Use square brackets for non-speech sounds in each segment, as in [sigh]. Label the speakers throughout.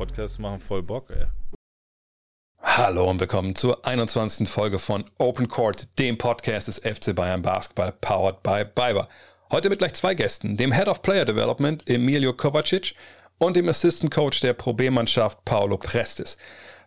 Speaker 1: Podcasts machen voll Bock, ey.
Speaker 2: Hallo und willkommen zur 21. Folge von Open Court, dem Podcast des FC Bayern Basketball, powered by Biber. Heute mit gleich zwei Gästen, dem Head of Player Development Emilio Kovacic und dem Assistant Coach der Pro B-Mannschaft Paolo Prestes.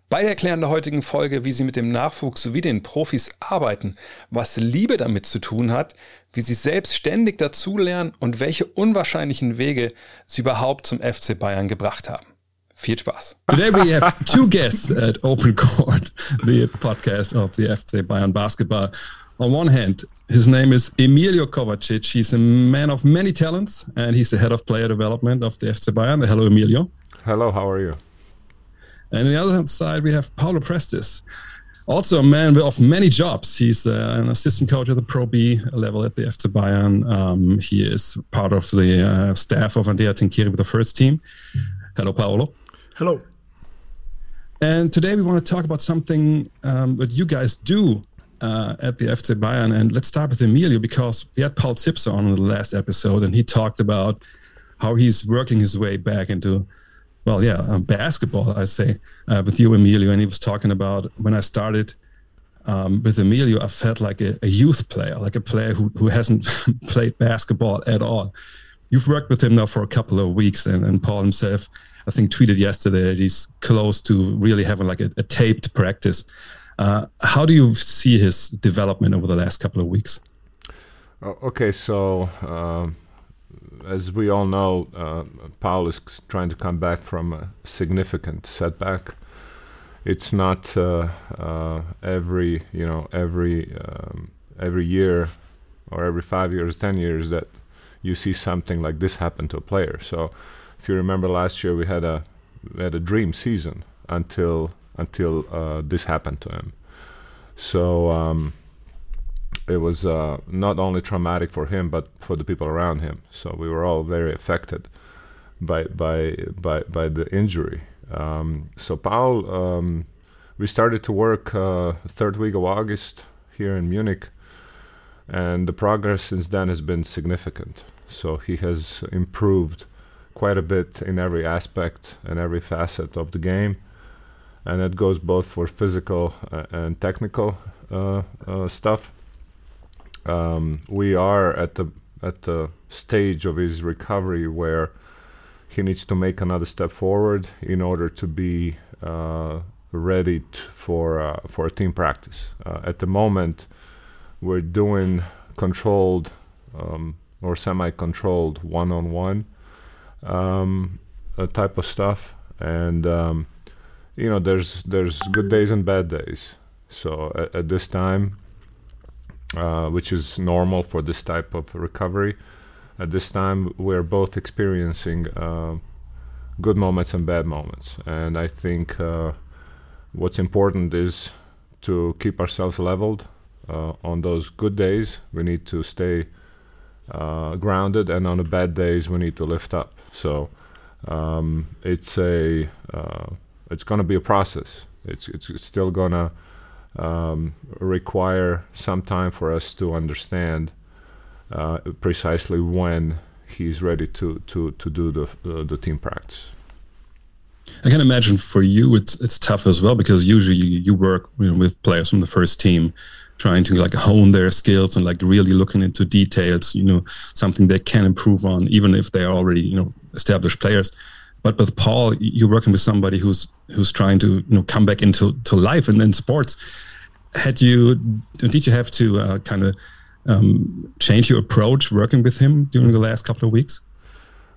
Speaker 2: Beide erklären in der heutigen Folge, wie sie mit dem Nachwuchs sowie den Profis arbeiten, was Liebe damit zu tun hat, wie sie selbst ständig dazulernen und welche unwahrscheinlichen Wege sie überhaupt zum FC Bayern gebracht haben. Viel Spaß.
Speaker 3: Today we have two guests at Open Court, the podcast of the FC Bayern basketball. On one hand, his name is Emilio Kovacic. He's a man of many talents and he's the head of player development of the FC Bayern. Hello, Emilio.
Speaker 4: Hello, how are you?
Speaker 3: And on the other side, we have Paulo Prestes, also a man of many jobs. He's uh, an assistant coach at the Pro B level at the FC Bayern. Um, he is part of the uh, staff of Andrea Trinchieri with the first team. Hello, Paulo.
Speaker 5: Hello.
Speaker 3: And today we want to talk about something um, that you guys do uh, at the FC Bayern. And let's start with Emilio because we had Paul Zipser on in the last episode, and he talked about how he's working his way back into well, yeah, um, basketball, I say, uh, with you, Emilio. And he was talking about when I started um, with Emilio, I felt like a, a, youth player, like a player who, who hasn't [laughs] played basketball at all. You've worked with him now for a couple of weeks, and, and Paul himself, I think, tweeted yesterday that he's close to really having like a, a taped practice. Uh, how do you see his development over the last couple of weeks?
Speaker 4: Okay, so um, as we all know, uh, Paul is trying to come back from a significant setback. It's not uh, uh, every you know every um, every year or every five years, ten years that you see something like this happen to a player. So, if you remember last year, we had a we had a dream season until until uh, this happened to him. So. Um, it was uh, not only traumatic for him but for the people around him. So we were all very affected by by by by the injury. Um, so Paul, um, we started to work uh, third week of August here in Munich, and the progress since then has been significant. So he has improved quite a bit in every aspect and every facet of the game, and that goes both for physical uh, and technical uh, uh, stuff. Um, we are at the at the stage of his recovery where he needs to make another step forward in order to be uh, ready t- for uh, for a team practice. Uh, at the moment, we're doing controlled um, or semi-controlled one-on-one um, type of stuff, and um, you know, there's there's good days and bad days. So at, at this time, uh, which is normal for this type of recovery. At this time, we're both experiencing uh, good moments and bad moments, and I think uh, what's important is to keep ourselves leveled. Uh, on those good days, we need to stay uh, grounded, and on the bad days, we need to lift up. So um, it's a it's going to be a process. It's it's still gonna um, require some time for us to understand uh, precisely when he's ready to to to do the uh, the team practice.
Speaker 3: I can imagine for you it's it's tough as well because usually you, you work you know, with players from the first team, trying to like hone their skills and like really looking into details. You know, something they can improve on, even if they are already you know established players. But with Paul, you're working with somebody who's who's trying to you know come back into to life and in sports. Had you did you have to uh, kind of um, change your approach working with him during the last couple of weeks?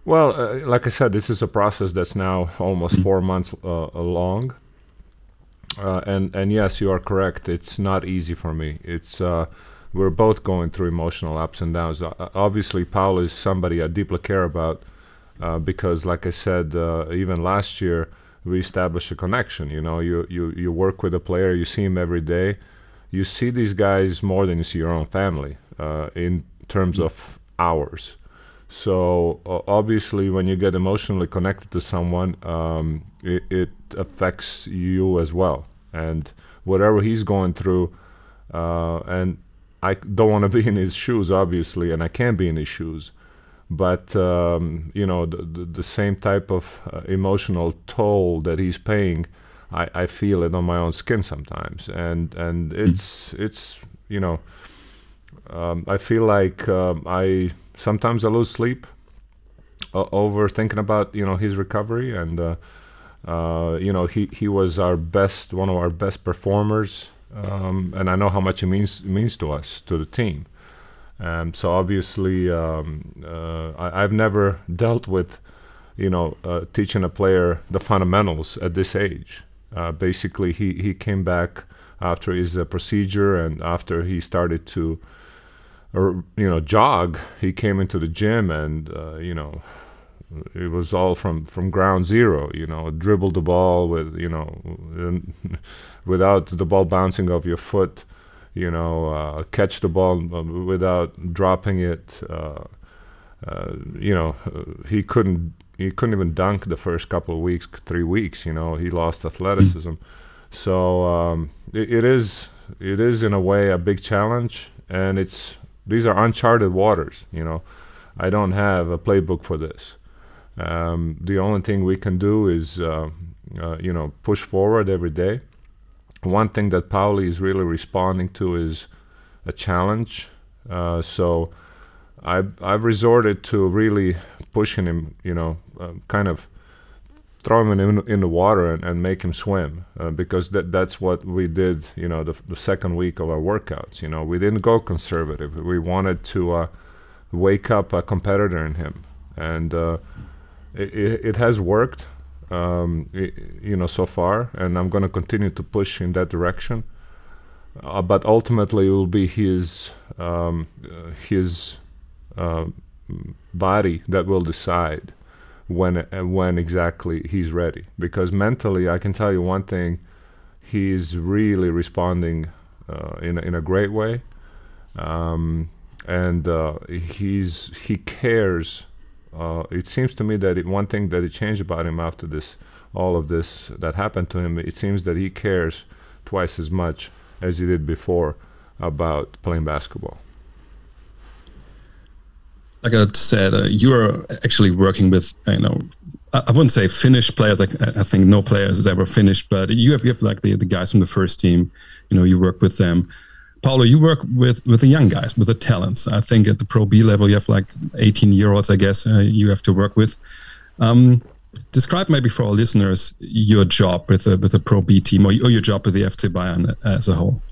Speaker 4: Well, uh, like I said, this is a process that's now almost mm -hmm. four months uh, long. Uh, and and yes, you are correct. It's not easy for me. It's uh, we're both going through emotional ups and downs. Uh, obviously, Paul is somebody I deeply care about uh, because, like I said, uh, even last year we established a connection. You know, you, you you work with a player, you see him every day, you see these guys more than you see your own family uh, in terms of hours. So uh, obviously, when you get emotionally connected to someone, um, it, it, affects you as well, and whatever he's going through, uh, and I don't want to be in his shoes, obviously, and I can't be in his shoes. But um, you know the, the, the, same type of uh, emotional toll that he's paying I, I feel it on my own skin sometimes. And and hmm. it's it's you know um, I feel like um, I sometimes I lose sleep uh, over thinking about you know his recovery and uh, uh, you know he he was our best one of our best performers um, and I know how much it means means to us to the team um, so obviously, um, uh, I, have never dealt with, you know, uh, teaching a player the fundamentals at this age. Basically, he, he came back after his procedure and after he started to, or you know, jog. He came into the gym and uh, you know, it was all from from ground zero. You know, dribble the ball with you know, [laughs] without the ball bouncing off your foot you know, uh, catch the ball uh, without dropping it. Uh, uh you know, uh, he couldn't he couldn't even dunk the first couple of weeks, three weeks. You know, he lost athleticism. So um, it, it is it is in a way a big challenge, and it's these are uncharted waters. You know, I don't have a playbook for this. Um, the only thing we can do is uh, you know push forward every day one thing that Pauli is really responding to is a challenge. Uh, so I've, I've resorted to really pushing him, you know, uh, kind of throw him in, in the water and, and make him swim uh, because that, that's what we did, you know, the, the, second week of our workouts. You know, we didn't go conservative. We wanted to uh, wake up a competitor in him. And uh, it, it has worked um, you know, so far, and I'm going to continue to push in that direction. Uh, but ultimately, it will be his um, uh, his uh, body that will decide when when exactly he's ready. Because mentally, I can tell you one thing: he's really responding uh, in in a great way, um, and uh, he's he cares uh, it seems to me that it, one thing that it changed about him after this, all of this that happened to him, it seems that he cares twice as much as he did before about playing basketball.
Speaker 3: Like I said, uh, you are actually working with, you know, I wouldn't say finished players. Like I think no player has ever finished, but you have you have like the, the guys from the first team. You know, you work with them. Paulo, you work with with the young guys, with the talents. I think at the Pro B level, you have like 18 year olds, I guess, uh, you have to work with. Um, describe maybe for our listeners your job with the with the Pro B team or, or your job with the FC Bayern as a whole.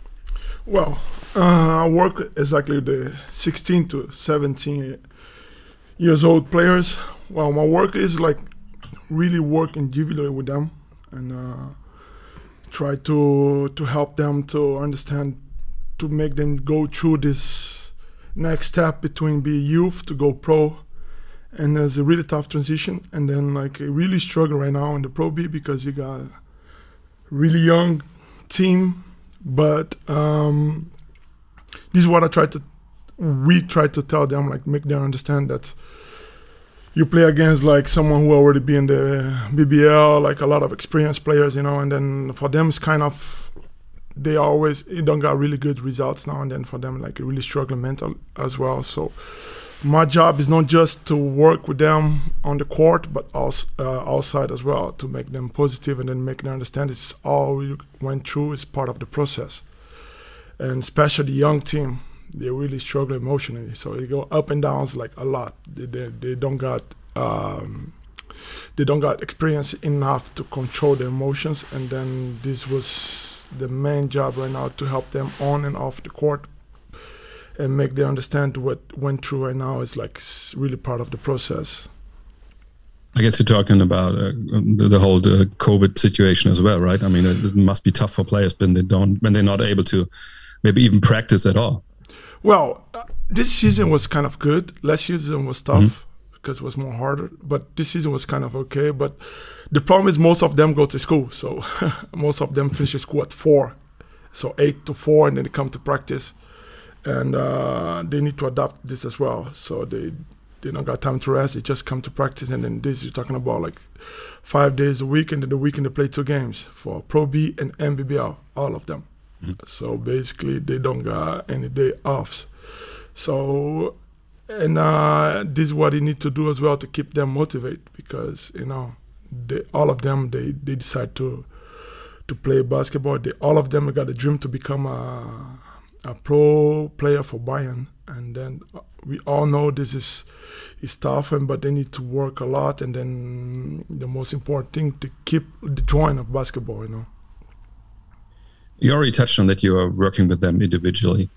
Speaker 1: Well, uh, I work exactly the 16 to 17 years old players. Well, my work is like really work individually with them and uh, try to to help them to understand to make them go through this next step between be youth to go pro and there's a really tough transition and then like I really struggle right now in the pro b because you got a really young team but um, this is what i try to we try to tell them like make them understand that you play against like someone who already be in the bbl like a lot of experienced players you know and then for them it's kind of they always don't got really good results now and then for them like really struggling mental as well. So my job is not just to work with them on the court but also uh, outside as well to make them positive and then make them understand it's all we went through is part of the process. And especially the young team they really struggle emotionally so they go up and downs like a lot they, they, they don't got um, they don't got experience enough to control their emotions and then this was the main job right now to help them on and off the court and make them understand what went through right now is like really part of the process.
Speaker 3: I guess you're talking about uh, the, whole the COVID situation as well, right? I mean, it, it, must be tough for players when they don't when they're not able to maybe even practice at all.
Speaker 1: Well, uh, this season was kind of good. Last season was tough. Mm-hmm because it was more harder. But this season was kind of okay. But the problem is most of them go to school, so [laughs] most of them finish school at four, so eight to four, and then they come to practice, and uh, they need to adapt this as well. So they they don't got time to rest. They just come to practice, and then this you're talking about like five days a week, and then the weekend they play two games for Pro B and NBBL, all of them. So basically, they don't got any day offs. So and uh, this is what you need to do as well to keep them motivated because you know they, all of them they, they decide to to play basketball. They, all of them got a dream to become a, a pro player for Bayern, and then we all know this is is tough, and but they need to work a lot. And then the most important thing to keep the joy of basketball. You know.
Speaker 3: You already touched on that. You are working with them individually.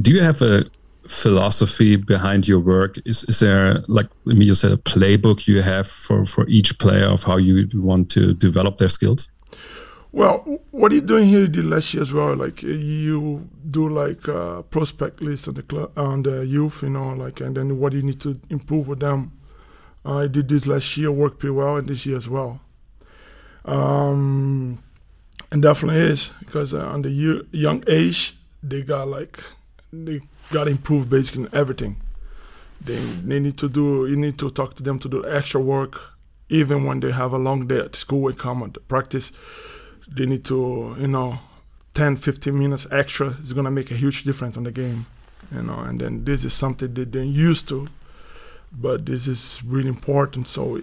Speaker 3: Do you have a philosophy behind your work? Is is there like Emilio said a playbook you have for for each player of how you want to develop their skills?
Speaker 1: Well, what are you doing here did last year as well? Like you do like a prospect list on the club, on the youth, you know, like and then what do you need to improve with them. I did this last year, worked pretty well, and this year as well. Um, and definitely is because uh, on the year, young age they got like they got to improve basically everything. They they need to do. You need to talk to them to do extra work, even when they have a long day at school and come at practice they need to, you know, 10, 15 minutes extra is going to make a huge difference on the game, you know. And then this is something that they're used to, but this is really important. So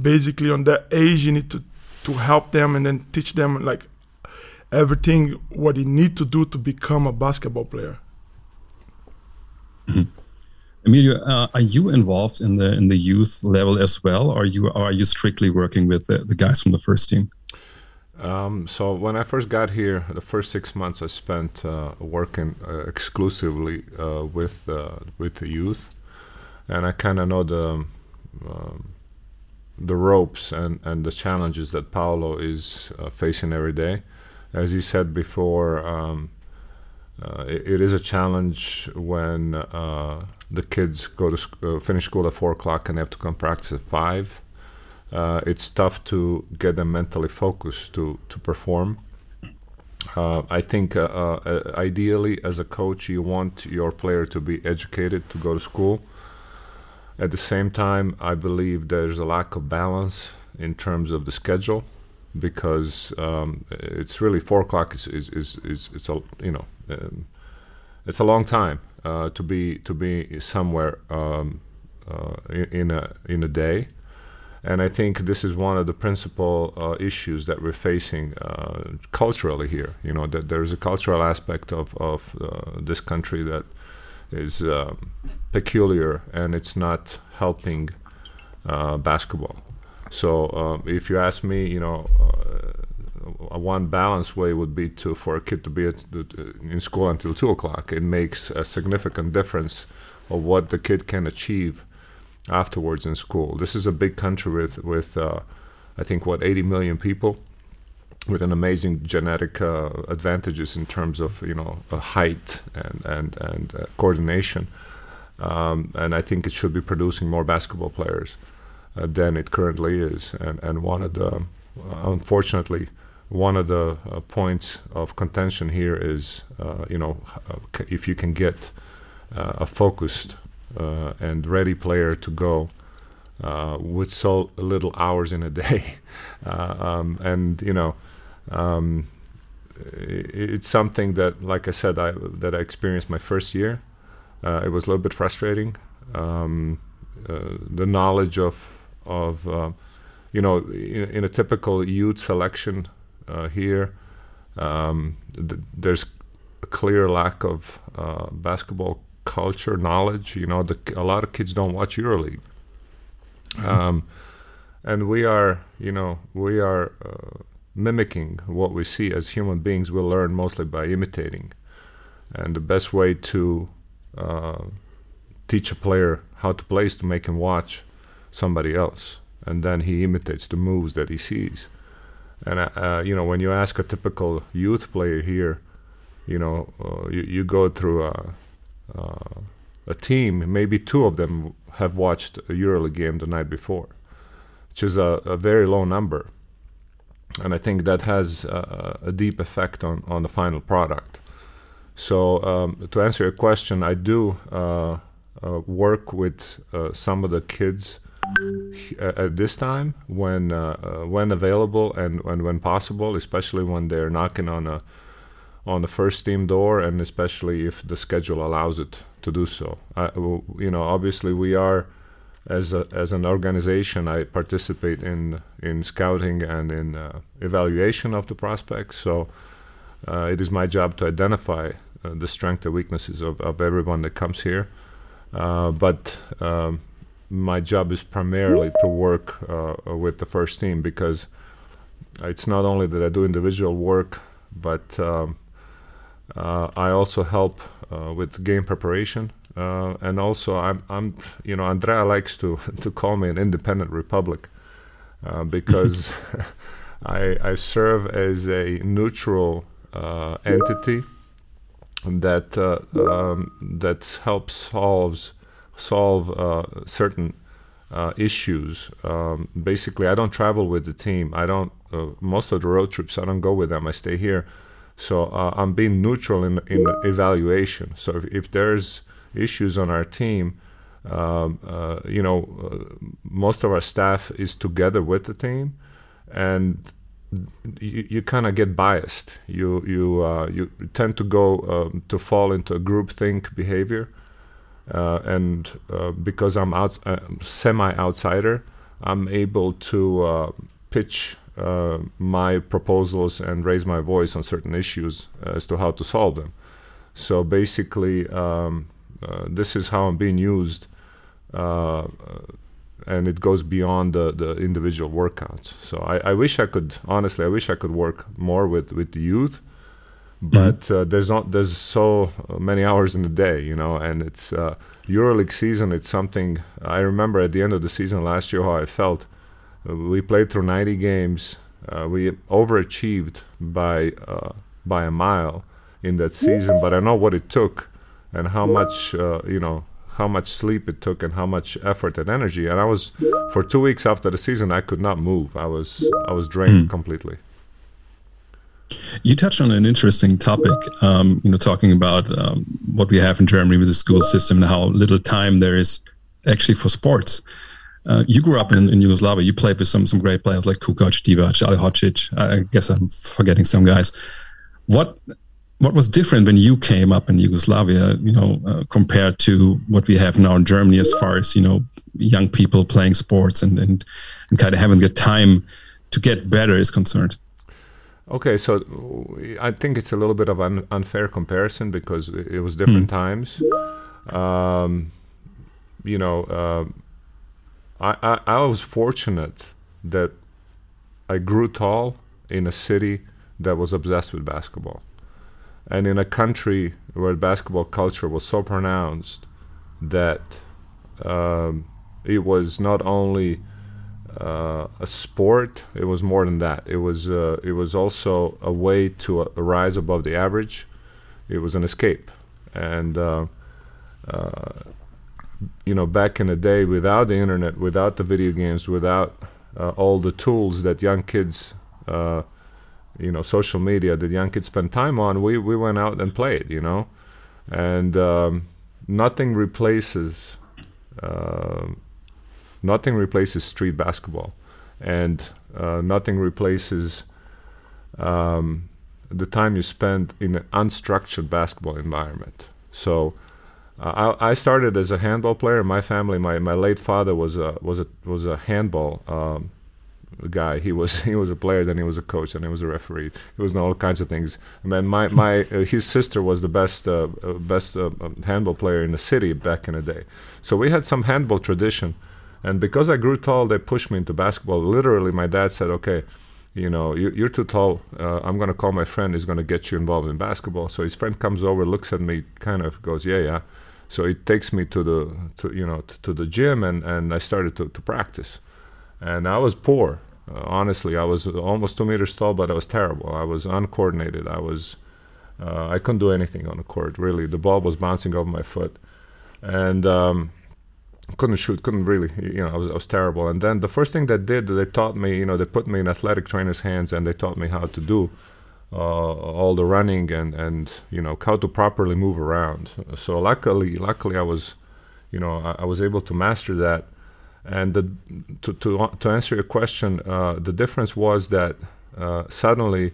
Speaker 1: basically, on that age, you need to to help them and then teach them like everything what you need to do to become a basketball player.
Speaker 3: Mm-hmm. Emilio, uh, are you involved in the in the youth level as well, or are you are you strictly working with the, the guys from the first team?
Speaker 4: Um, so when I first got here, the first six months I spent uh, working uh, exclusively uh, with uh, with the youth, and I kind of know the um, the ropes and, and the challenges that Paulo is uh, facing every day. As he said before, um, uh, it, it is a challenge when the kids go to sc- finish school at four o'clock and they have to come practice at five uh, it's tough to get them mentally focused to to perform. Uh, I think uh, uh, ideally, as a coach, you want your player to be educated to go to school. At the same time, I believe there's a lack of balance in terms of the schedule because um, it's really four o'clock is is, is, is it's a you know um, it's a long time uh, to be to be somewhere um, uh, in, a in a day and I think this is one of the principal uh, issues that we're facing uh, culturally here. You know, that there's a cultural aspect of, of uh, this country that is um, peculiar and it's not helping uh, basketball. So um, if you ask me, you know, uh, one balanced way would be to for a kid to be at, in school until two o'clock. It makes a significant difference of what the kid can achieve afterwards in school. This is a big country with with uh, I think what 80 million people with an amazing genetic uh, advantages in terms of you know height and and and uh, coordination. Um, and I think it should be producing more basketball players uh, than it currently is. And and one of the unfortunately one of the uh, points of contention here is uh, you know if you can get a focused uh, and ready player to go uh, with so little hours in a day. [laughs] Uh, um, and you know, um, it's something that, like I said, I that I experienced my first year. it was a little bit frustrating. Um, the knowledge of of you know, in, in, a typical youth selection uh, here, um, th- there's a clear lack of uh, basketball culture, knowledge. You know, the, a lot of kids don't watch EuroLeague. Um, and we are, you know, we are uh, mimicking what we see as human beings. We learn mostly by imitating, and the best way to uh, teach a player how to play is to make him watch somebody else, and then he imitates the moves that he sees. And uh, uh you know, when you ask a typical youth player here, you know, uh, you, you go through a uh, a team, maybe two of them have watched a EuroLeague game the night before, which is a, a very low number. And I think that has a, a deep effect on, on the final product. So, um, to answer your question, I do uh, uh, work with some of the kids at this time when uh, uh, when available and, and when possible, especially when they're knocking on a on the first team door, and especially if the schedule allows it to do so. I, you know, obviously we are as a, as an organization. I participate in in scouting and in uh, evaluation of the prospects. So uh, it is my job to identify uh, the strengths and weaknesses of, of everyone that comes here. Uh, but um, my job is primarily to work uh, with the first team because it's not only that I do individual work, but um, uh, I also help uh, with game preparation, uh, and also I'm, I'm, you know, Andrea likes to [laughs] to call me an independent republic uh, because [laughs] I, I serve as a neutral uh, entity that uh, um, that helps solves solve certain issues. Um, basically, I don't travel with the team. I don't most of the road trips. I don't go with them. I stay here so uh, I'm being neutral in in evaluation. So if, if there's issues on our team, um, uh, you know, uh, most of our staff is together with the team, and you, you kind of get biased. You you uh, you tend to go um, to fall into a groupthink behavior, uh, and uh, because I'm out semi outsider, I'm able to pitch uh, my proposals and raise my voice on certain issues as to how to solve them. So basically, um, uh, this is how I'm being used, uh, and it goes beyond the, the individual workouts. So I, I, wish I could, honestly, I wish I could work more with, with the youth. But mm-hmm. there's not there's so many hours in the day, you know, and it's uh, EuroLeague season. It's something I remember at the end of the season last year how I felt we played through 90 games. Uh, we overachieved by uh, by a mile in that season, but I know what it took and how much uh, you know how much sleep it took and how much effort and energy. And I was for two weeks after the season, I could not move. I was I was drained mm. completely.
Speaker 3: You touched on an interesting topic, um, you know, talking about um, what we have in Germany with the school system and how little time there is actually for sports. Uh, you grew up in, in Yugoslavia. You played with some some great players like Kukoc, Divac, Alihodzic. I guess I'm forgetting some guys. What what was different when you came up in Yugoslavia? You know, uh, compared to what we have now in Germany, as far as you know, young people playing sports and and, and kind of having the time to get better is concerned.
Speaker 4: Okay, so I think it's a little bit of an unfair comparison because it was different mm. times. Um, you know. Uh, I, I, I was fortunate that I grew tall in a city that was obsessed with basketball. And in a country where basketball culture was so pronounced that um, it was not only uh, a sport, it was more than that. It was, uh, it was also a way to uh, rise above the average. It was an escape. And uh, uh, you know, back in the day, without the internet, without the video games, without uh, all the tools that young kids, you know, social media that young kids spend time on, we, we went out and played, you know, and um, nothing replaces nothing replaces street basketball, and uh, nothing replaces um, the time you spend in an unstructured basketball environment. So uh, I, I, started as a handball player. My family, my, my late father was a was a was a handball um, guy. He was [laughs] he was a player, then he was a coach, and he was a referee. He was all kinds of things. I mean, my my [laughs] uh, his sister was the best uh, uh best uh, um, handball player in the city back in the day. So we had some handball tradition, and because I grew tall, they pushed me into basketball. Literally, my dad said, "Okay." you know, you, are too tall. Uh, I'm going to call my friend. He's going to get you involved in basketball. So his friend comes over, looks at me, kind of goes, yeah, yeah. So he takes me to the to you know to, to the gym and and I started to, to practice, and I was poor. Uh, honestly, I was almost two meters tall, but I was terrible. I was uncoordinated. I was uh, I couldn't do anything on the court. Really, the ball was bouncing over my foot, and um, couldn't shoot. Couldn't really. You know, I was, I was terrible. And then the first thing they did, they taught me. You know, they put me in athletic trainers' hands, and they taught me how to do uh, all the running and and you know how to properly move around. So luckily, luckily I was, you know, I, I was able to master that. And the, to to to answer your question, uh, the difference was that uh, suddenly,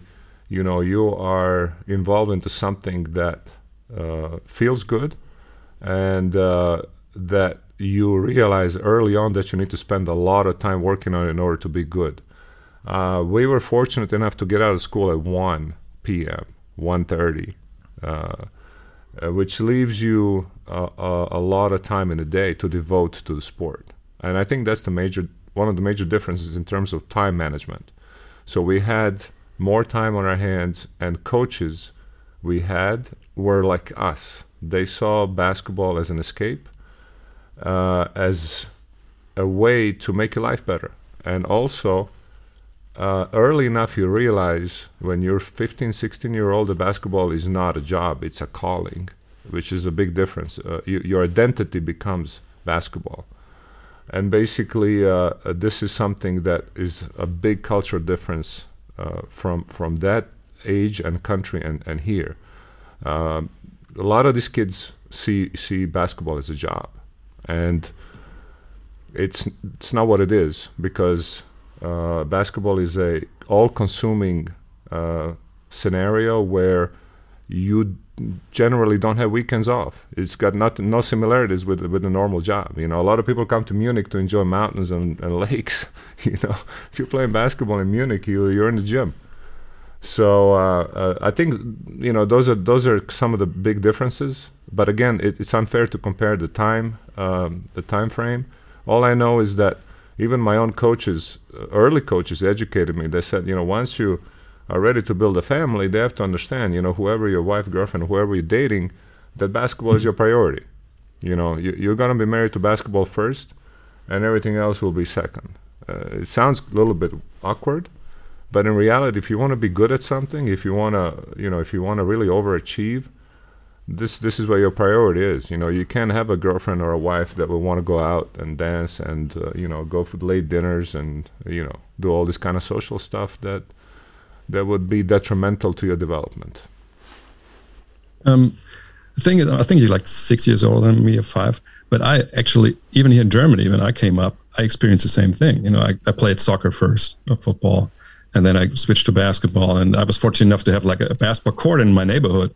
Speaker 4: you know, you are involved into something that uh, feels good, and uh, that you realize early on that you need to spend a lot of time working on it in order to be good. Uh, we were fortunate enough to get out of school at 1 p.m., 1.30, uh, uh, which leaves you a, a, a, lot of time in the day to devote to the sport. And I think that's the major, one of the major differences in terms of time management. So we had more time on our hands, and coaches we had were like us. They saw basketball as an escape, uh, as a way to make your life better. And also, uh, early enough, you realize when you're 15, 16 year old, the basketball is not a job, it's a calling, which is a big difference. Uh, you, your identity becomes basketball. And basically, uh, uh, this is something that is a big cultural difference uh, from, from that age and country and, and here. Um, a lot of these kids see see basketball as a job, and it's it's not what it is because uh, basketball is a all-consuming uh, scenario where you generally don't have weekends off. It's got not, no similarities with with a normal job. You know, a lot of people come to Munich to enjoy mountains and, and lakes. [laughs] You know, if you're playing basketball in Munich, you you're in the gym. So uh, uh, I think you know those are those are some of the big differences. But again, it, it's unfair to compare the time um, the time frame. All I know is that even my own coaches, early coaches, educated me. They said, you know, once you are ready to build a family, they have to understand, you know, whoever your wife, girlfriend, whoever you're dating, that basketball is your priority. You know, you, you're gonna be married to basketball first, and everything else will be second. Uh, it sounds a little bit awkward, but in reality, if you want to be good at something, if you want to, you know, if you want to really overachieve, this this is where your priority is. You know, you can't have a girlfriend or a wife that will want to go out and dance and uh, you know go for late dinners and you know do all this kind of social stuff that that would be detrimental to your development.
Speaker 3: Um, the thing is, I think you're like six years older than me, or five. But I actually, even here in Germany, when I came up, I experienced the same thing. You know, I, I played soccer first, football, and then I switched to basketball. And I was fortunate enough to have like a basketball court in my neighborhood.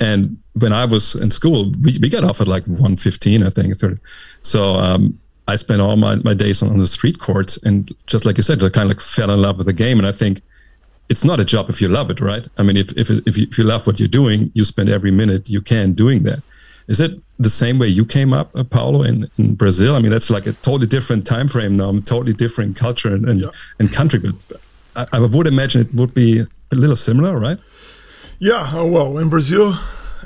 Speaker 3: And when I was in school, we, we got off at like 115, I think. 30. So um, I spent all my, my days on, on, the street courts. And just like you said, I kind of like fell in love with the game. And I think it's not a job if you love it, right? I mean, if, if, if, you, if you love what you're doing, you spend every minute you can doing that. Is it the same way you came up, uh, Paulo, in, in Brazil? I mean, that's like a totally different time frame now, totally different culture and, and, yeah. and country. But I, I would imagine it would be a little similar, right?
Speaker 1: Yeah, uh, well, in Brazil,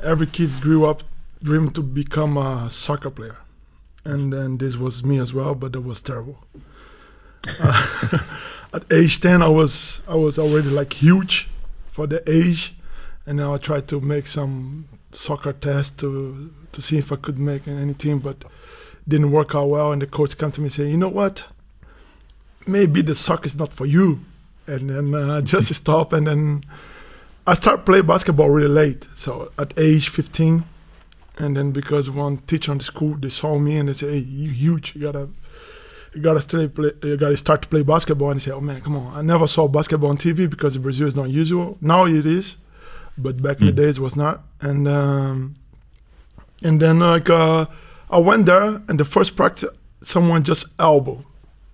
Speaker 1: every kid grew up dreaming to become a soccer player, and then this was me as well, but it was terrible. Uh, [laughs] at age ten, I was I was already like huge for the age, and now I tried to make some soccer test to to see if I could make any team, but didn't work out well. And the coach came to me and said, "You know what? Maybe the soccer is not for you." and then uh, [laughs] just stop and then I start play basketball really late. So at age 15, and then because one teacher on the school they saw me and they say, "Hey, you huge, you gotta." You gotta start play. You gotta start to play basketball, and they said, "Oh man, come on!" I never saw basketball on TV because Brazil is not usual. Now it is, but back mm. in the hmm. days it was not. And um, and then like uh, I went there, and the first practice, someone just elbow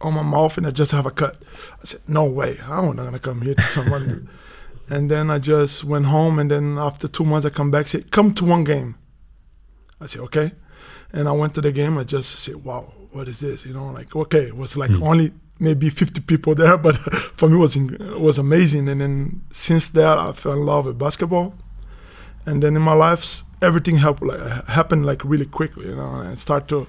Speaker 1: on my mouth and I just have a cut. I said, no way, I'm not gonna come here to someone. [laughs] and then I just went home and then after two months I come back, said, come to one game. I said, okay. And I went to the game, I just said, wow, what is this? You know, like, okay, it was like mm. only maybe 50 people [laughs] there, but [laughs] for me it was, it was amazing. And then since that, I fell in love with basketball. And then in my life, everything happened like, happened like really quickly, you know, and start to,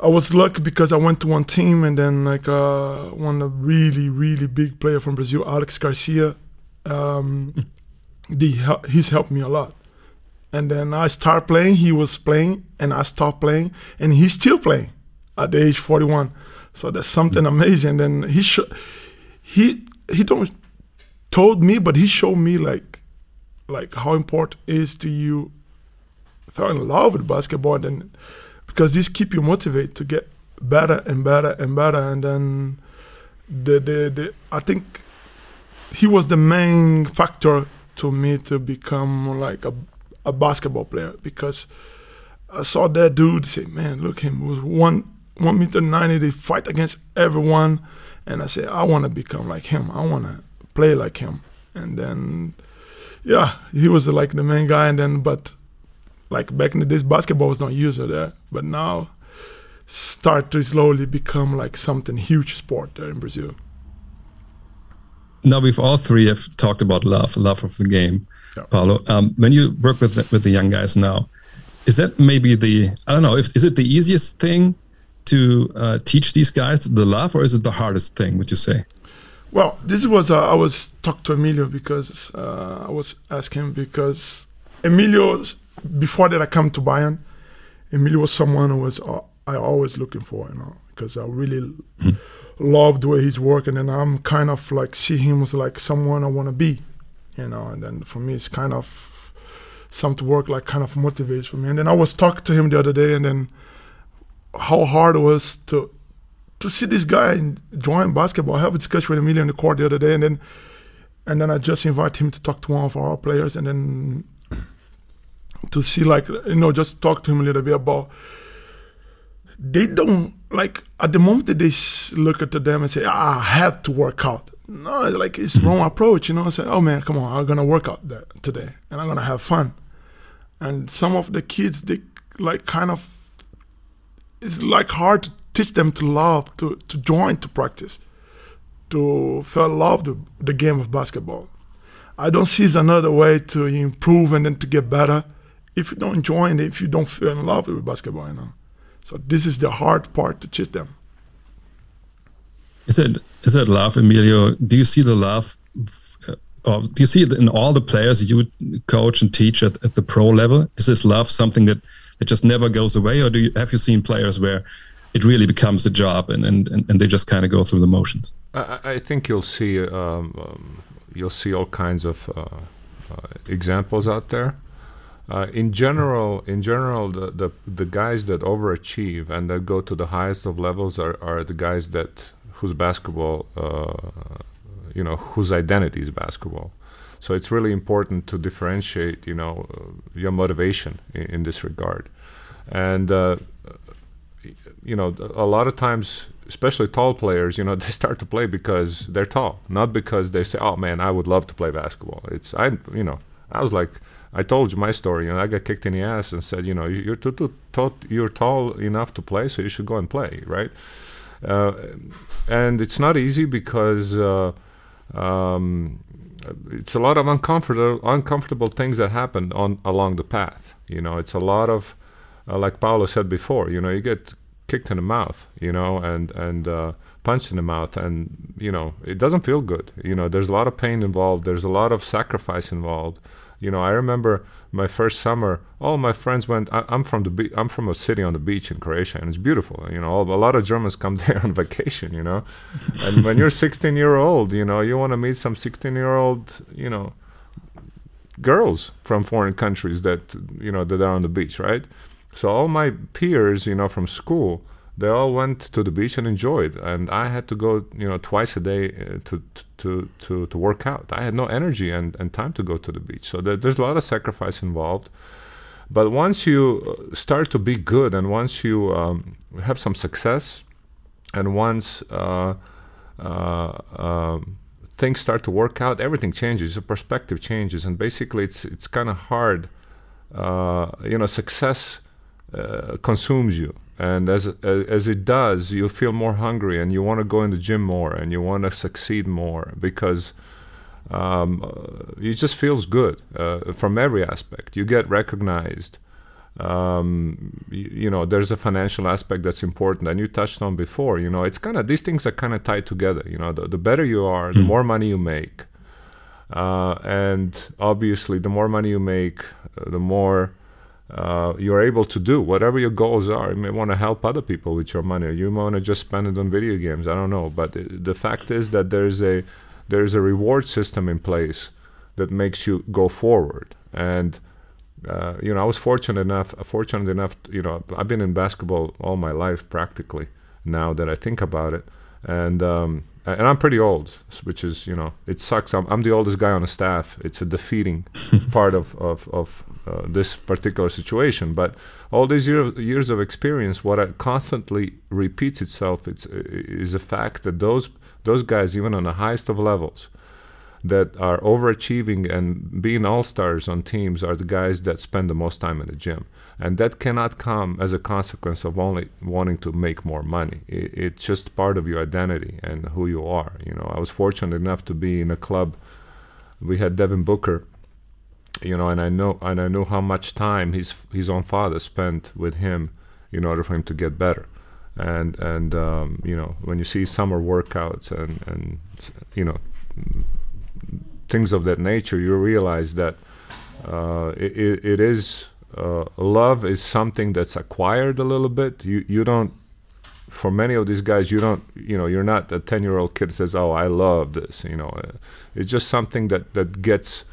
Speaker 1: I was lucky because I went to one team and then like uh, one a really really big player from Brazil, Alex Garcia. Um, the, he's helped me a lot. And then I start playing. He was playing, and I stopped playing, and he's still playing at the age 41. So that's something amazing. And then he sh- he he don't told me, but he showed me like like how important it is to you fall in love with basketball and then because this keep you motivated to get better and better and better and then the, the, the I think he was the main factor to me to become like a, a basketball player because I saw that dude. Say, man, look him. Was one one meter ninety. They fight against everyone, and I said, I want to become like him. I want to play like him. And then, yeah, he was like the main guy. And then, but like back in the days, basketball was not used there. But now, start to slowly become like something huge sport there in Brazil.
Speaker 3: Now we've all three have talked about love, love of the game. Yeah. Paulo, um, when you work with the, with the young guys now, is that maybe the I don't know if is it the easiest thing to uh, teach these guys the love, or is it the hardest thing? Would you say?
Speaker 1: Well, this was uh, I was talked to Emilio because uh, I was asking because Emilio before that I come to Bayern, Emilio was someone who was uh, I always looking for, you know, because I really mm-hmm. Love the way he's working, and I'm kind of like see him as like someone I want to be, you know, and then for me it's kind of something to work like kind of motivates for me. And then I was talking to him the other day, and then how hard it was to to see this guy join basketball. I have a discussion with Emilio in the court the other day, and then and then I just invite him to talk to one of our players, and then to see like you know just talk to him a little bit about they don't like at the moment that they look at them and say ah, I have to work out. No, like it's wrong approach. You know, I say oh man, come on, I'm gonna work out there today, and I'm gonna have fun. And some of the kids they like kind of it's like hard to teach them to love to to join to practice to feel love the, the game of basketball. I don't see another way to improve and then to get better if you don't join, if you don't feel in love with basketball, you know. So this is the hard part to teach them.
Speaker 3: Is it is it love, Emilio? Do you see the love? Uh, or do you see it in all the players you coach and teach at, at the pro level? Is this love something that, that just never goes away, or do you have you seen players where it really becomes a job and and, and they just kind of go through the motions?
Speaker 4: I, I think you'll see um, um, you'll see all kinds of uh, uh, examples out there. Uh, in general, in general, the, the the guys that overachieve and that go to the highest of levels are, are the guys that whose basketball, uh, you know, whose identity is basketball. So it's really important to differentiate, you know, uh, your motivation in, in, this regard, and uh, you know, a lot of times, especially tall players, you know, [laughs] they start to play because they're tall, not because they say, "Oh man, I would love to play basketball." It's I, you know, I was like I told you my story. You know, I got kicked in the ass and said, you know, you're too, too, too you're tall enough to play, so you should go and play, right? Uh, and it's not easy because uh, um, it's a lot of uncomfortable uncomfortable things that happen on along the path. You know, it's a lot of uh, like Paulo said before. You know, you get kicked in the mouth. You know, and and uh, punched in the mouth, and you know, it doesn't feel good. You know, there's a lot of pain involved. There's a lot of sacrifice involved. You know, I remember my first summer. All my friends went. I, am from the be- I'm from a city on the beach in Croatia, and it's beautiful. You know, a lot of Germans come [laughs] there on vacation. You know, and when you're [laughs] 16 year old, you know, you want to meet some 16 year old, you know, girls from foreign countries that you know that are on the beach, right? So all my peers, you know, from school, they all went to the beach and enjoyed. And i had to go you know twice a day uh, to to to to work out. I had no energy and, and time to go to the beach. So there's a lot of sacrifice involved. But once you uh, start to be good and once you um, have some success and once uh, uh, um, things start to work out everything changes your perspective changes. And basically it's it's kind of hard uh, you know success uh, consumes you and as as it does you feel more hungry and you want to go in the gym more and you want to succeed more because um, it just feels good uh, from every aspect. You get recognized. Um, you, you, know there's a financial aspect that's important and you touched on before you know it's kind of these things are kind of tied together you know the, the better you are the hmm. more money you make. Uh, and obviously the more money you make uh, the more uh, you're able to do whatever your goals are. You may want to help other people with your money. You may want to just spend it on video games. I don't know, but the fact is that there's a there's a reward system in place that makes you go forward. And uh, you know, I was fortunate enough. Fortunate enough, you know, I've been in basketball all my life practically. Now that I think about it, and um, and I'm pretty old, which is you know it sucks. I'm, I'm the oldest guy on the staff. It's a defeating [laughs] part of of, of uh, this particular situation. But all these year, years of experience, what I constantly repeats itself, it's is the fact that those those guys, even on the highest of levels, that are overachieving and being all stars on teams, are the guys that spend the most time in the gym and that cannot come as a consequence of only wanting to make more money. It, it's just part of your identity and who you are. You know, I was fortunate enough to be in a club. We had Devin Booker, you know, and I know and I knew how much time his his own father spent with him in order for him to get better. And and um, you know, when you see summer workouts and and you know things of that nature, you realize that uh, it, it is uh, love is something that's acquired a little bit. You you don't. For many of these guys, you don't. You know, you're not a ten year old kid that says, "Oh, I love this." You know, uh, it's just something that that gets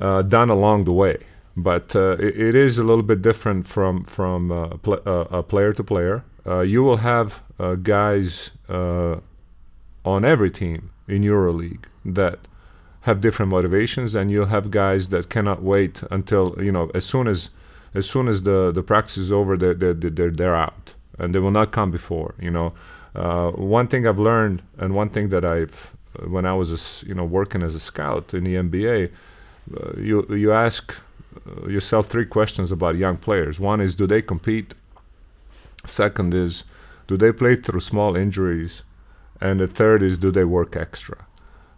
Speaker 4: uh, done along the way. But uh, it, it is a little bit different from from uh, pl- uh, player to player. you will have guys on every team in EuroLeague that have different motivations, and you'll have guys that cannot wait until you know as soon as as soon as the the practice is over, they're they're they're, they're out, and they will not come before. You know, uh, one thing I've learned, and one thing that I've when I was a, you know working as a scout in the NBA, uh, you you ask uh, yourself three questions about young players. One is do they compete? Second is do they play through small injuries? And the third is do they work extra?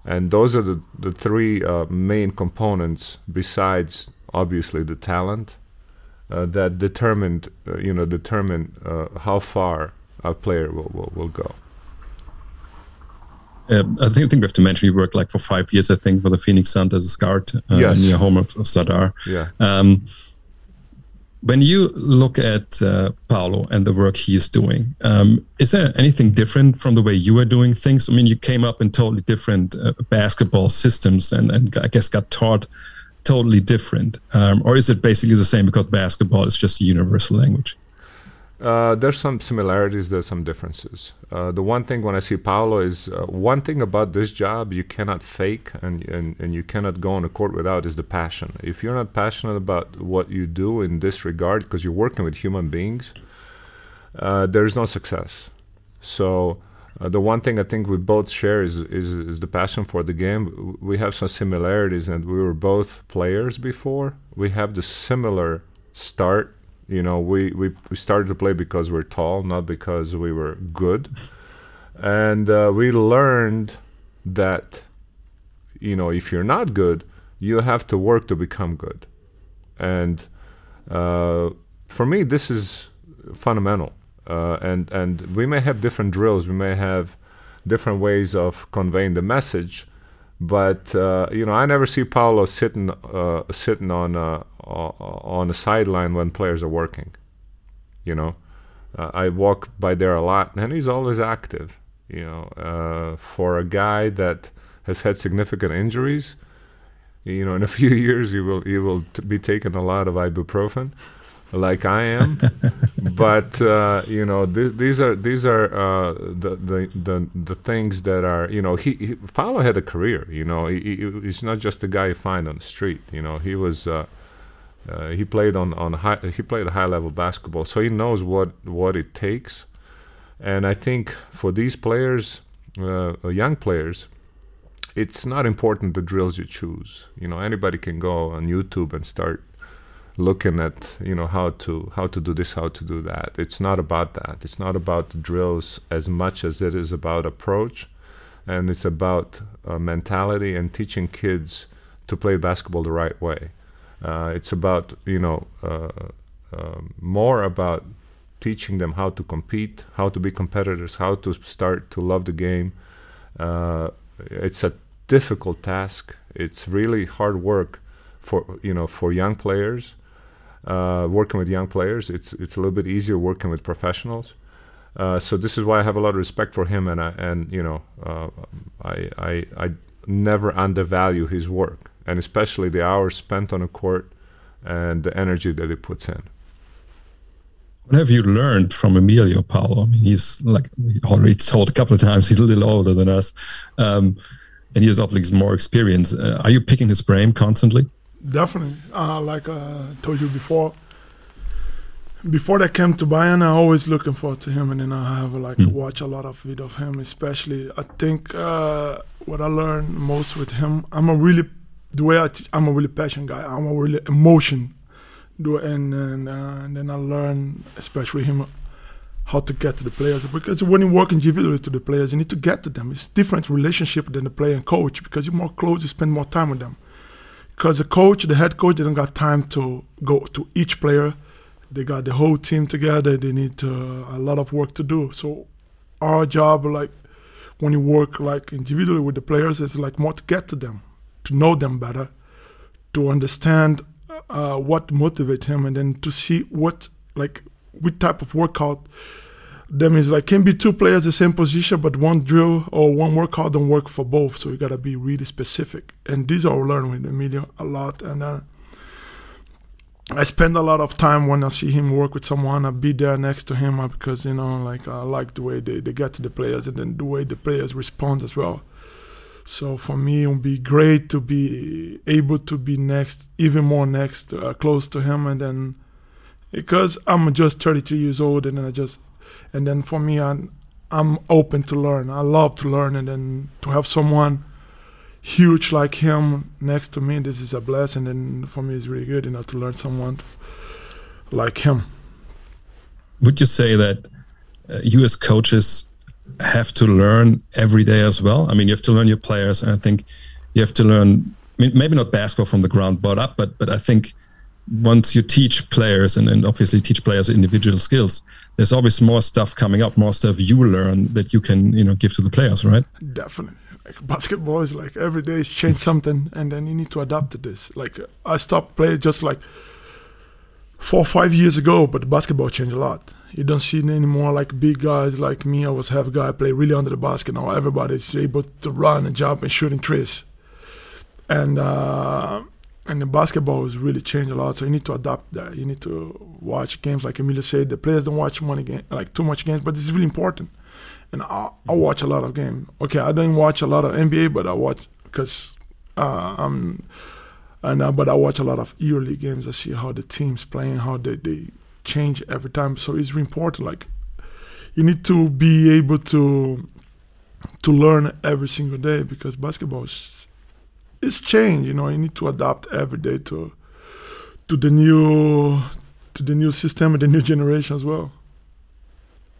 Speaker 4: And those are the, the three uh, main components besides obviously the talent uh, that determined, uh, you know, determine uh, how far a player will, will, will go.
Speaker 3: Um, I think, I think we have to mention you worked like for five years, I think, for the Phoenix Suns as a scout uh,
Speaker 4: yes.
Speaker 3: near home of, of Zadar.
Speaker 4: Yeah.
Speaker 3: Um, when you look at uh, Paulo and the work he is doing, um, is there anything different from the way you are doing things? I mean, you came up in totally different uh, basketball systems and, and I guess got taught totally different. Um, or is it basically the same because basketball is just a universal language?
Speaker 4: Uh, there's some similarities, there's some differences. Uh, the one thing when I see Paulo is uh, one thing about this job you cannot fake and, and, and you cannot go on a court without is the passion. If you're not passionate about what you do in this regard, because you're working with human beings, uh, there is no success. So uh, the one thing I think we both share is, is, is the passion for the game. We have some similarities, and we were both players before. We have the similar start you know, we, we, we started to play because we're tall, not because we were good. And uh, we learned that, you know, if you're not good, you have to work to become good. And uh, for me, this is fundamental. Uh, and, and we may have different drills, we may have different ways of conveying the message, but uh, you know, I never see Paulo sitting uh, sitting on uh, on the sideline when players are working. You know, uh, I walk by there a lot, and he's always active. You know, uh, for a guy that has had significant injuries, you know, in a [laughs] few years he will he will t- be taking a lot of ibuprofen like I am. [laughs] but uh, you know, th- these are these are uh, the, the the the things that are you know he, he Paulo had a career. You know, he, he, he's not just a guy you find on the street. You know, he was. Uh, uh, he played on, on high he played high level basketball, so he knows what what it takes. And I think for these players, uh, young players, it's not important the drills you choose. You know, anybody can go on YouTube and start looking at you know how to how to do this how to do that it's not about that it's not about the drills as much as it is about approach and it's about uh, mentality and teaching kids to play basketball the right way uh, it's about you know uh, um, more about teaching them how to compete how to be competitors how to start to love the game uh, it's a difficult task it's really hard work for you know for young players uh, working with young players. It's it's a little bit easier working with professionals. Uh, so this is why I have a lot of respect for him, and I, and you know uh, I, I I never undervalue his work, and especially the hours spent on a court and the energy that he puts in.
Speaker 3: What have you learned from Emilio Paulo? I mean, he's like already told a couple of times he's a little older than us, um, and he has obviously more experience. Uh, are you picking his brain constantly?
Speaker 1: Definitely. Uh, like I told you before, before I came to Bayern, I was always looking forward to him, and then I have like mm. watch a lot of video of him. Especially, I think uh, what I learned most with him, I'm a really the way I teach, I'm a really passionate guy. I'm a really emotion, do and and, uh, and then I learn, especially him, how to get to the players because when you work individually to the players, you need to get to them. It's different relationship than the player and coach because you're more close, you spend more time with them. Because the coach, the head coach, they don't got time to go to each player they got the whole team together. They need to, a lot of work to do. So our job, like when you work like individually with the players, is like more to get to them, to know them better, to understand uh, what motivates him, and then to see what like what type of workout them is like can be two players the same position, but one drill or one workout don't work for both. So you gotta be really specific. And these are learned with Emilio a lot, and. Uh, I spend a lot of time when I see him work with someone. I be there next to him uh, because you know, like I like the way they, they get to the players and then the way the players respond as well. So for me, it would be great to be able to be next, even more next, uh, close to him, and then because I'm just 33 years old, and I just, and then for me, I'm I'm open to learn. I love to learn, and then to have someone huge like him next to me, this is a blessing, and for me, it's really good, you know, to learn someone like him.
Speaker 3: Would you say that uh, you as coaches have to learn every day as well? I mean, you have to learn your players, and I think you have to learn. I mean, maybe not basketball from the ground but up, but but I think once you teach players and, and obviously teach players individual skills, there's always more stuff coming up, more stuff you learn that you can you know give to the players, right?
Speaker 1: Definitely like basketball is like every day is change something and then you need to adapt to this like i stopped playing just like four or five years ago but basketball changed a lot you don't see anymore like big guys like me. I was half guy play really under the basket. Now everybody's able to run and jump and shoot in trees and uh, and the basketball has really changed a lot. So you need to adapt that. You need to watch games like Emilio said. The players don't watch money game like too much games but it's really important. And I, I watch a lot of games. Okay, I don't watch a lot of NBA, but I watch because uh, I'm and uh, but I watch a lot of yearly games. I see how the teams playing, how they, they change every time. So it's really important. Like you need to be able to to learn every single day because basketball is change. You know, you need to adapt every day to to the new to the new system and the new generation as well.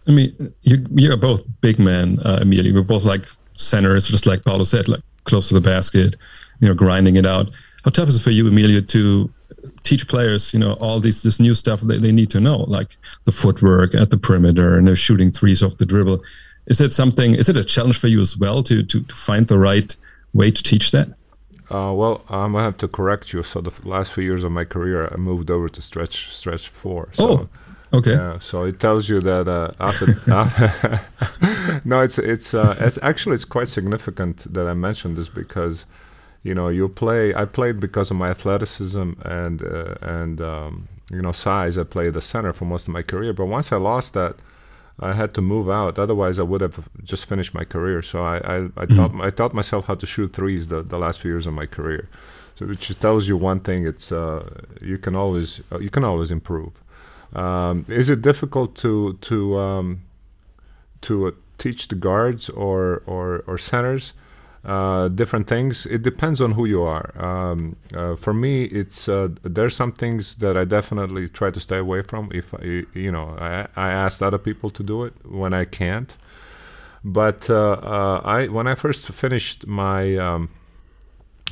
Speaker 3: I mean, you you're both big men, uh, Emilio. We're both like centers, just like Paulo said, like close to the basket, you know, grinding it out. How tough is it for you, Emilio, to teach players, you know, all these this new stuff that they need to know, like the footwork at the perimeter and they're shooting threes off the dribble. Is it something? Is it a challenge for you as well to to, to find the right way to teach that?
Speaker 4: Uh, well, I'm gonna have to correct you. So the last few years of my career, I moved over to stretch stretch four. So
Speaker 3: oh. Okay.
Speaker 4: Yeah, so it tells you that uh, after, [laughs] [laughs] no, it's it's uh, it's actually it's quite significant that I mentioned this because you know you play. I played because of my athleticism and uh, and um, you know size. I played the center for most of my career, but once I lost that, I had to move out. Otherwise, I would have just finished my career. So I I, I mm. taught I taught myself how to shoot threes the, the last few years of my career. So which tells you one thing: it's uh, you can always uh, you can always improve. Um, is it difficult to to um, to uh, teach the guards or or, or centers uh, different things? It depends on who you are. Um, uh, for me, it's uh, there's some things that I definitely try to stay away from. If I, you know, I, I asked other people to do it when I can't. But uh, uh, I when I first finished my um,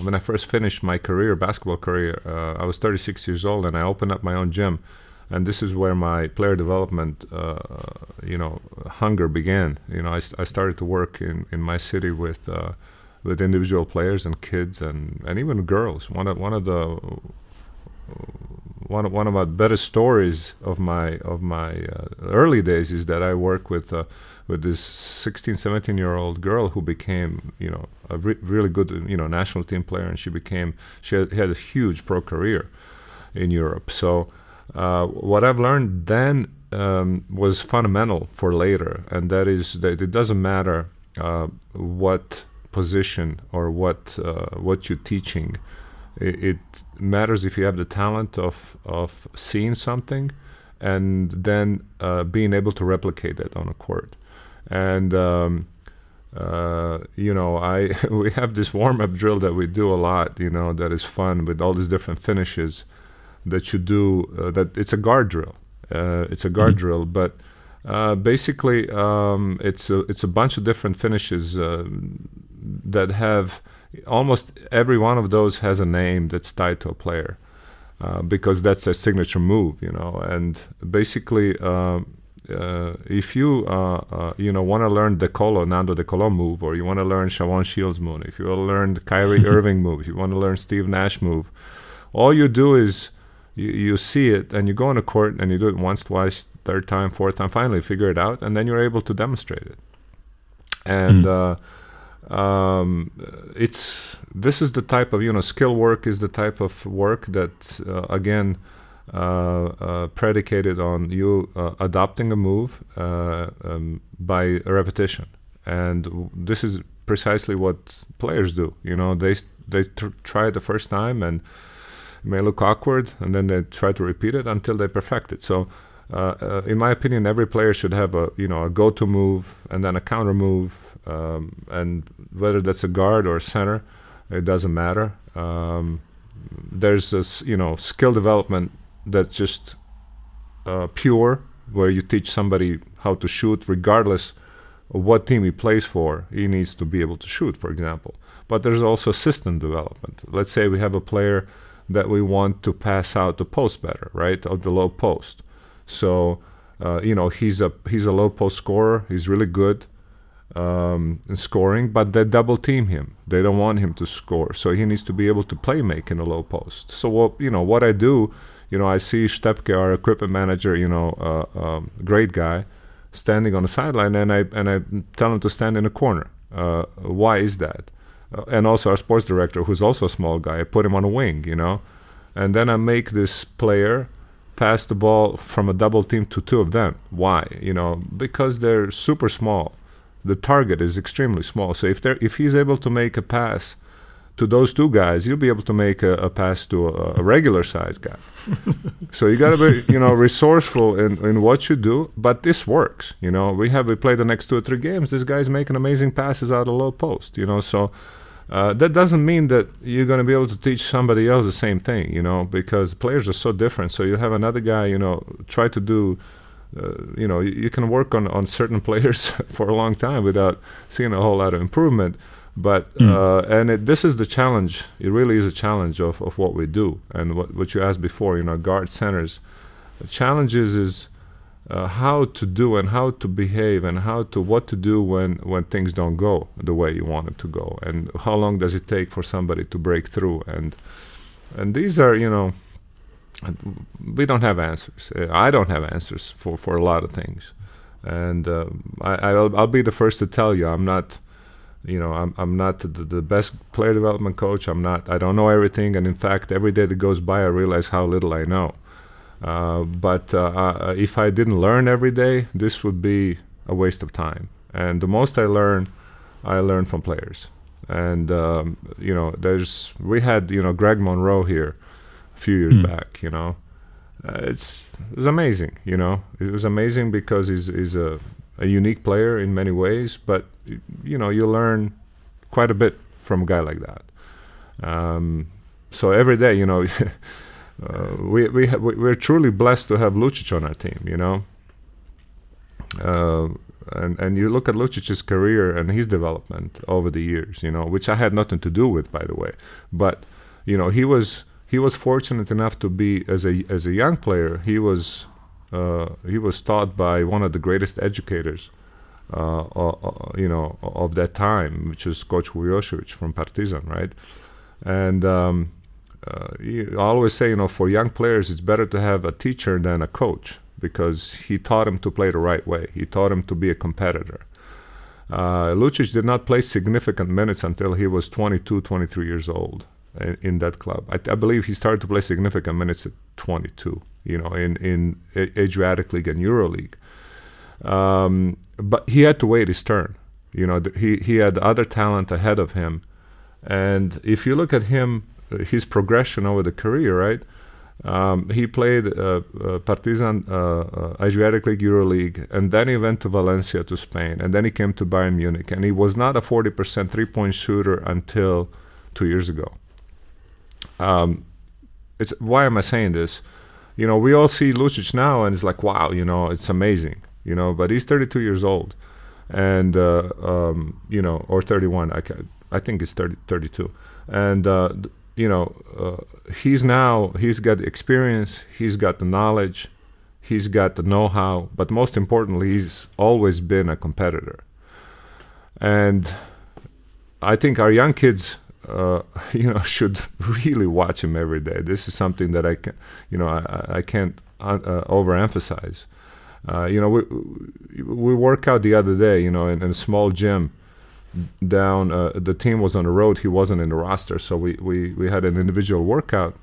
Speaker 4: when I first finished my career, basketball career, I was 36 years old, and I opened up my own gym and this is where my player development, you know, hunger began. You know, I, I started to work in, in my city with with individual players and kids and, and even girls. One of one of the one of, one of my better stories of my of my uh, early days is that I work with uh, with this 16, 17 year old girl who became you know a re- really good you know national team player, and she became she had, had a huge pro career in Europe. So uh, what I've learned then um, was fundamental for later, and that is that it doesn't matter uh, what position or what uh, what you're teaching. It, it, matters if you have the talent of of seeing something, and then uh, being able to replicate it on a court. And um, uh, you know, I [laughs] we have this warm up drill that we do a lot. You know, that is fun with all these different finishes that you do. Uh, that it's a guard drill. Uh, it's a guard mm-hmm. drill, but uh, basically um, it's a it's a bunch of different finishes uh, that have almost every one of those has a name that's tied to a player. Uh, because that's a signature move, you know, and basically, um, uh, if you uh, uh, you know want to learn the Colo Nando De Colo move, or you want to learn Shavon Shields move, if you want to learn the Kyrie [laughs] Irving move, if you want to learn Steve Nash move, all you do is you, you see it and you go on a court and you do it once, twice, third time, fourth time, finally figure it out, and then you're able to demonstrate it. And mm. Uh, um, it's this is the type of you know skill work is the type of work that uh, again uh, uh, predicated on you uh, adopting a move um, by repetition, and this is precisely what players do. You know, they they try it the first time and it may look awkward, and then they try to repeat it until they perfect it. So. Uh, uh, in my opinion, every player should have a you know a go-to move and then a counter move, um, and whether that's a guard or a center, it doesn't matter. Um, there's this you know skill development that's just uh, pure, where you teach somebody how to shoot regardless of what team he plays for. He needs to be able to shoot, for example. But there's also system development. Let's say we have a player that we want to pass out the post better, right, of the low post. So uh, you know he's a he's a low post scorer. He's really good um, in scoring, but they double team him. They don't want him to score, so he needs to be able to play make in a low post. So what you know what I do you know, I see Stepke, our equipment manager, you know, uh, um, great guy, standing on the sideline, and I and I tell him to stand in a corner. Uh, why is that? Uh, and also our sports director, who's also a small guy, I put him on a wing, you know, and then I make this player pass the ball from a double team to two of them. Why? You know, because they're super small. The target is extremely small. So if they if he's able to make a pass to those two guys, you'll be able to make a, a pass to a, a regular size guy. [laughs] so you got to be, you know, resourceful in, in what you do. But this works. You know, we have we played the next two or three games. This guy's making amazing passes out of low post. You know, so uh, that doesn't mean that you're going to be able to teach somebody else the same thing. You know, because players are so different. So you have another guy. You know, try to do. Uh, you know, you, you can work on, on certain [laughs] players for a long time without seeing a whole lot of improvement but mm. uh, and it, this is the challenge. It really is a challenge of, of what we do and what, what you asked before. You know, guard centers. The challenge is is uh, how to do and how to behave and how to what to do when when things don't go the way you want it to go. And how long does it take for somebody to break through? And and these are you know we don't have answers. Uh, I don't have answers for for a lot of things, and uh, I, I'll, I'll be the first to tell you I'm not you know I'm, I'm not the, the, best player development coach. I'm not i don't know everything. And in fact every day that goes by i realize how little i know but uh, uh, if i didn't learn every day this would be a waste of time and the most i learn i learn from players and um, you know there's we had you know greg monroe here a few years mm. back you know uh, it's it's amazing you know it was amazing because he's, he's a a unique player in many ways, but you know you learn quite a bit from a guy like that. Um, so every day, you know, [laughs] uh, we we we're truly blessed to have Lucic on our team. You know, uh, and and you look at Lucic's career and his development over the years. You know, which I had nothing to do with, by the way, but you know he was he was fortunate enough to be as a as a young player he was uh, he was taught by one of the greatest educators, uh, you know, of that time, which is Coach Vujošević from Partizan, right? And um, I always say, you know, for young players, it's better to have a teacher than a coach because he taught him to play the right way. He taught him to be a competitor. Uh, Lucic did not play significant minutes until he was 22, 23 years old in, in that club. I, I, believe he started to play significant minutes at 22 you know, in in Adriatic League and EuroLeague. Um, but he had to wait his turn. You know, he he had other talent ahead of him, and if you look at him, uh, his progression over the career, right? Um, he played uh, uh, Partizan uh, uh, Adriatic League, EuroLeague, and then he went to Valencia to Spain, and then he came to Bayern Munich, and he was not a 40% three-point shooter until two years ago. Um, it's why am I saying this? You know, we all see Lucic now, and it's like, wow, you know, it's amazing, you know, but he's 32 years old, and uh, um, you know, or 31. I can, I think it's 30, 32, and you know, uh, he's now he's got experience, he's got the knowledge, he's got the know-how, but most importantly, he's always been a competitor. And I think our young kids, uh, [laughs] you know, [laughs] should really watch him every day. This is something that I can, you know, I, I can't uh, overemphasize. Uh, you know, we we work out the other day, you know, in, in a small gym down. Uh, the team was on the road. He wasn't in the roster, so we we, we had an individual workout,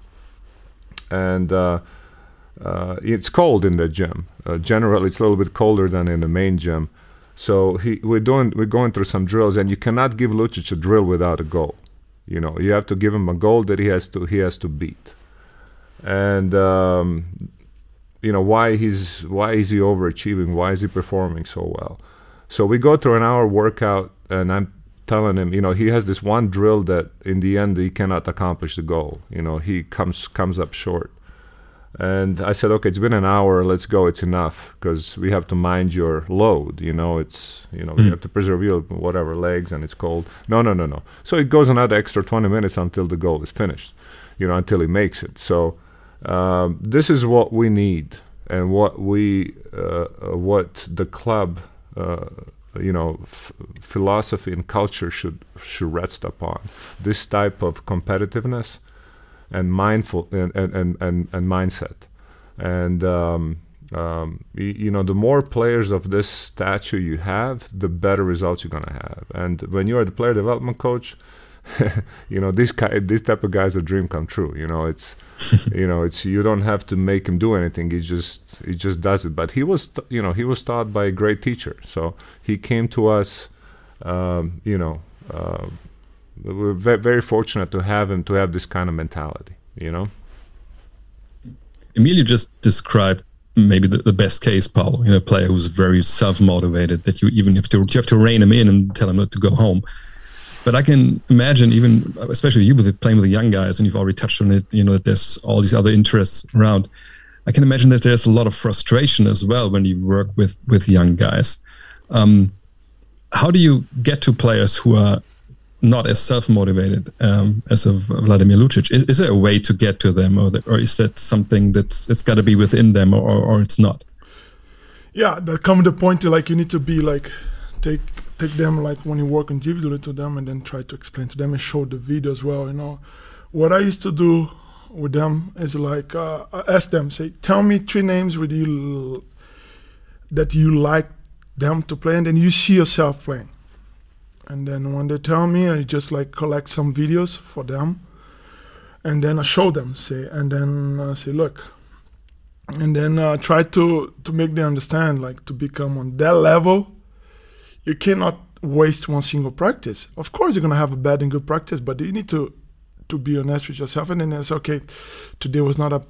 Speaker 4: and uh, uh, it's cold in the gym. Uh, generally, it's a little bit colder than in the main gym. So he, we're doing we're going through some drills, and you cannot give Lucic a drill without a goal. You know, you have to give him a goal that he has to he has to beat, and um, you know why he's why is he overachieving? Why is he performing so well? So we go through an hour workout and I'm telling him, you know, he has this one drill that in the end he cannot accomplish the goal. You know, he comes comes up short. And I said, okay, it's been an hour. Let's go. It's enough because we have to mind your load. You know, it's you know mm. you have to preserve your whatever legs and it's cold. No, no, no, no. So it goes another extra 20 minutes until the goal is finished. You know, until he makes it. So um, this is what we need and what we uh, uh, what the club. Uh, you know philosophy and culture should should rest upon. This type of competitiveness and mindful and and and, and, mindset. And um, um, you, know the more players of this stature you have the better results you're going to have. And when you are the player development coach [laughs] you know these guy, these type of guys a dream come true you know it's [laughs] you know it's you don't have to make him do anything he just he just does it. But he was you know he was taught by a great teacher. So he came to us um, you know uh, we're ve- very fortunate to have him to have this kind of mentality you know?
Speaker 3: Emilio just described maybe the, the, best case, Paul, you know, player who's very self-motivated that you even have to you have to rein him in and tell him not to go home. But I can imagine, even especially you with playing with the young guys, and you've already touched on it. You know, that there's all these other interests around. I can imagine that there's a lot of frustration as well when you work with with young guys. Um, how do you get to players who are not as self motivated um, as of Vladimir Lucic? Is, is, there a way to get to them, or, the, or is that something that's it's got to be within them, or, or it's not?
Speaker 1: Yeah, that come to the point to like you need to be like take take them like when you work individually to them and then try to explain to them and show the video as well you know. What i used to do with them is like uh, ask them say tell me three names with you that you like them to play and then you see yourself playing. And then when they tell me i just like collect some videos for them and then i show them say and then I say look and then uh, try to to make them understand like to become on that level you cannot waste one single practice. Of course, you're gonna have a bad and good practice, but you need to to be honest with yourself. And then it's okay. Today was not a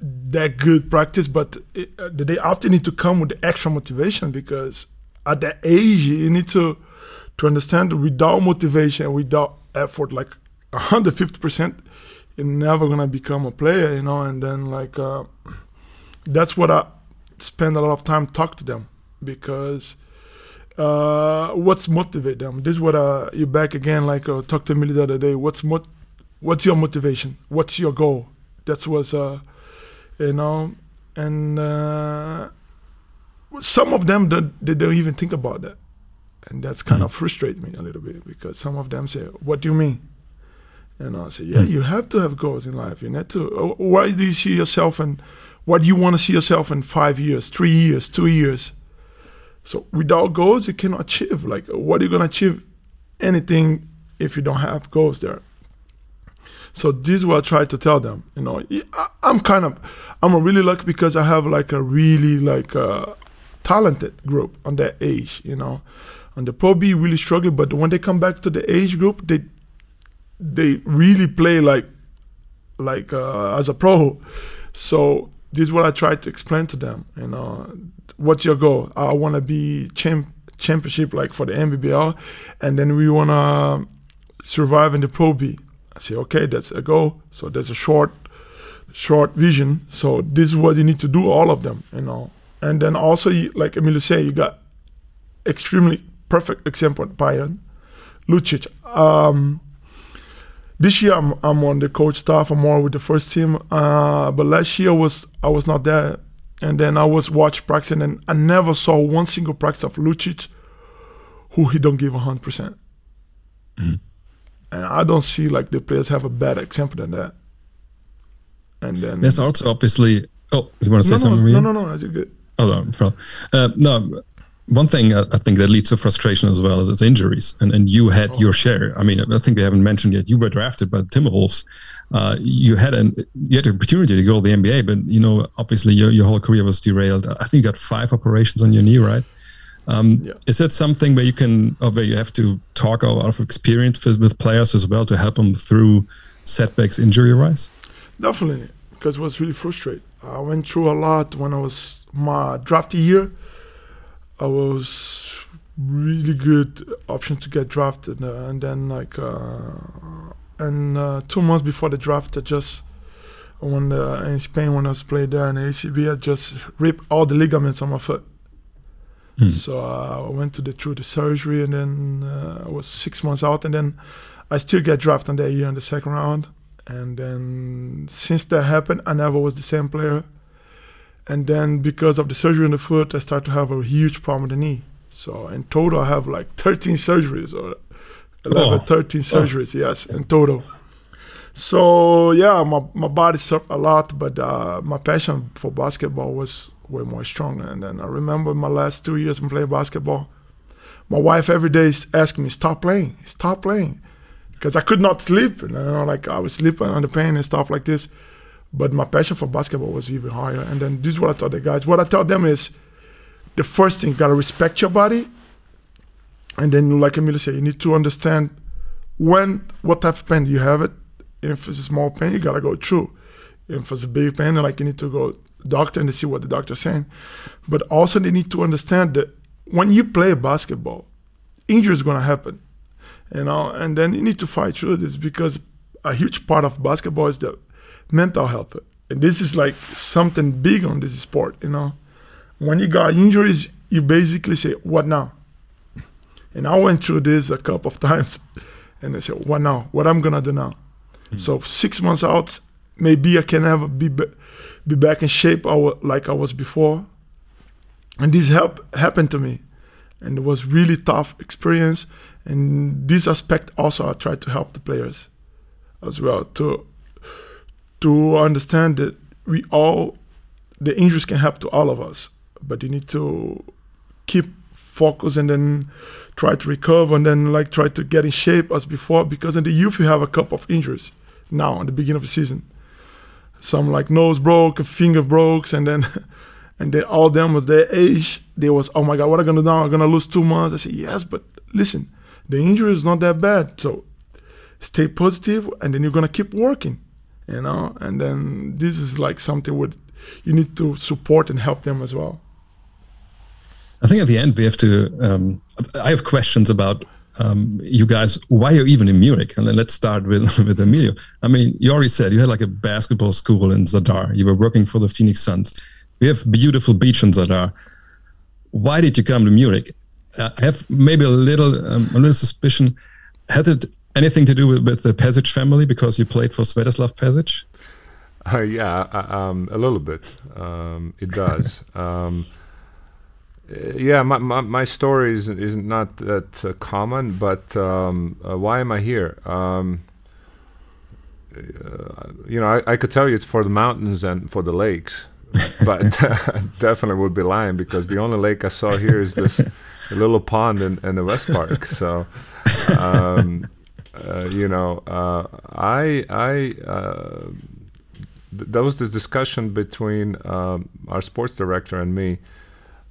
Speaker 1: that good practice, but it, uh, the day after you need to come with the extra motivation because at that age you need to to understand without motivation, without effort, like 150 percent, you're never gonna become a player, you know. And then like uh, that's what I spend a lot of time talk to them because uh, what's motivate them? This is what uh, you're back again. Like uh, talked to me the other day. What's mot- What's your motivation? What's your goal? That's what's uh, you know, and uh, some of them don't, they don't even think about that, and that's kind mm. of frustrates me a little bit because some of them say, "What do you mean?" And I say, "Yeah, mm. you have to have goals in life. You need to. Uh, why do you see yourself and what do you want to see yourself in five years, three years, two years?" So without goals, you cannot achieve. Like, what are you gonna achieve? Anything if you don't have goals there. So this is what I try to tell them. You know, I'm kind of, I'm really lucky because I have like a really like uh, talented group on that age. You know, and the Pro B really struggling, but when they come back to the age group, they they really play like like uh, as a pro. So this is what I try to explain to them. You know, what's your goal? I want to be champ championship like for the NBBL, and then we want to survive in the Pro B. I say, okay, that's a goal. So there's a short, short vision. So this is what you need to do, all of them, you know. And then also, you, like Emilio say, you got extremely perfect example Bayern, Lucic. Um, this year I'm, I'm on the coach staff. I'm more with the first team. Uh, but last year was I was not there, and then I was watch practice, and I never saw one single practice of Lucic who he don't give hundred percent. Mm-hmm. And I don't see like the players have a better example than that.
Speaker 3: And then there's also obviously. Oh, you want to say
Speaker 1: no,
Speaker 3: something?
Speaker 1: No, no, no, no. That's good.
Speaker 3: Oh, no, uh, no one thing I think that leads to frustration as well is injuries, and and you had oh. your share. I mean, I think we haven't mentioned yet. You were drafted by the Timberwolves. Uh, you had an you had the opportunity to go to the NBA, but you know, obviously your, your whole career was derailed. I think you got five operations on your knee, right? Um, yeah. Is that something where you can, or where you have to talk out of experience with, with players as well to help them through setbacks, injury wise?
Speaker 1: Definitely, because it was really frustrating. I went through a lot when I was my draft year I was really good option to get drafted, uh, and then like uh, and uh, two months before the draft, I just when uh, in Spain when I was playing there in the ACB, I just ripped all the ligaments on my foot. Hmm. So I went to the through the surgery, and then uh, I was six months out, and then I still get drafted that year in the second round. And then since that happened, I never was the same player. And then because of the surgery in the foot, I start to have a huge problem with the knee. So in total, I have like 13 surgeries or 11, oh. 13 surgeries, oh. yes, in total. So yeah, my, my body suffered a lot, but uh, my passion for basketball was way more strong. And then I remember my last two years in playing basketball, my wife every day is asking me, stop playing, stop playing. Because I could not sleep, And you know, like I was sleeping on the pain and stuff like this. But my passion for basketball was even higher. And then this is what I tell the guys. What I tell them is the first thing, you gotta respect your body. And then, like Emilio said, you need to understand when, what type of pain you have it. If it's a small pain, you gotta go through. If it's a big pain, like you need to go doctor and see what the doctor's saying. But also they need to understand that when you play basketball, injury is gonna happen. You know, and then you need to fight through this because a huge part of basketball is that mental health. And this is like something big on this sport, you know. When you got injuries, you basically say, What now? And I went through this a couple of [laughs] times and I said, What now? What I'm gonna do now? Mm. So six months out, maybe I can never be be back in shape like I was before. And this help happened to me. And it was really tough experience. And this aspect also I tried to help the players as well to to understand that we all the injuries can happen to all of us, but you need to keep focus and then try to recover and then like try to get in shape as before because in the youth you have a couple of injuries now in the beginning of the season. Some like nose broke, a finger broke, and then [laughs] and then all them was their age. They was oh my god, what am I gonna do? I'm gonna lose two months. I said yes, but listen, the injury is not that bad, so stay positive, and then you're gonna keep working you know? And then this is like something where you need to support and help them as well.
Speaker 3: I think at the end we have to um, i have questions about um, you guys why you're even in munich? And then let's start with [laughs] with emilio. I mean you already said you had like a basketball school in zadar. You were working for the phoenix suns. We have beautiful beach in zadar. Why did you come to munich? Uh, i have maybe a little um, a little suspicion. Has it anything to do with, with the Pešić family because you played for Svetislav Pešić?
Speaker 4: Uh, yeah, uh, um, a little bit. Um, it does. [laughs] um, yeah, my, my, my, story is, is not that uh, common, but um, uh, why am I here? Um, uh, you know, I, I, could tell you it's for the mountains and for the lakes, but [laughs] [laughs] definitely would be lying because the only lake I saw here is this little pond in, in the West Park. So, um, uh, you know, uh, I I uh, th- there was this discussion between um, our sports director and me,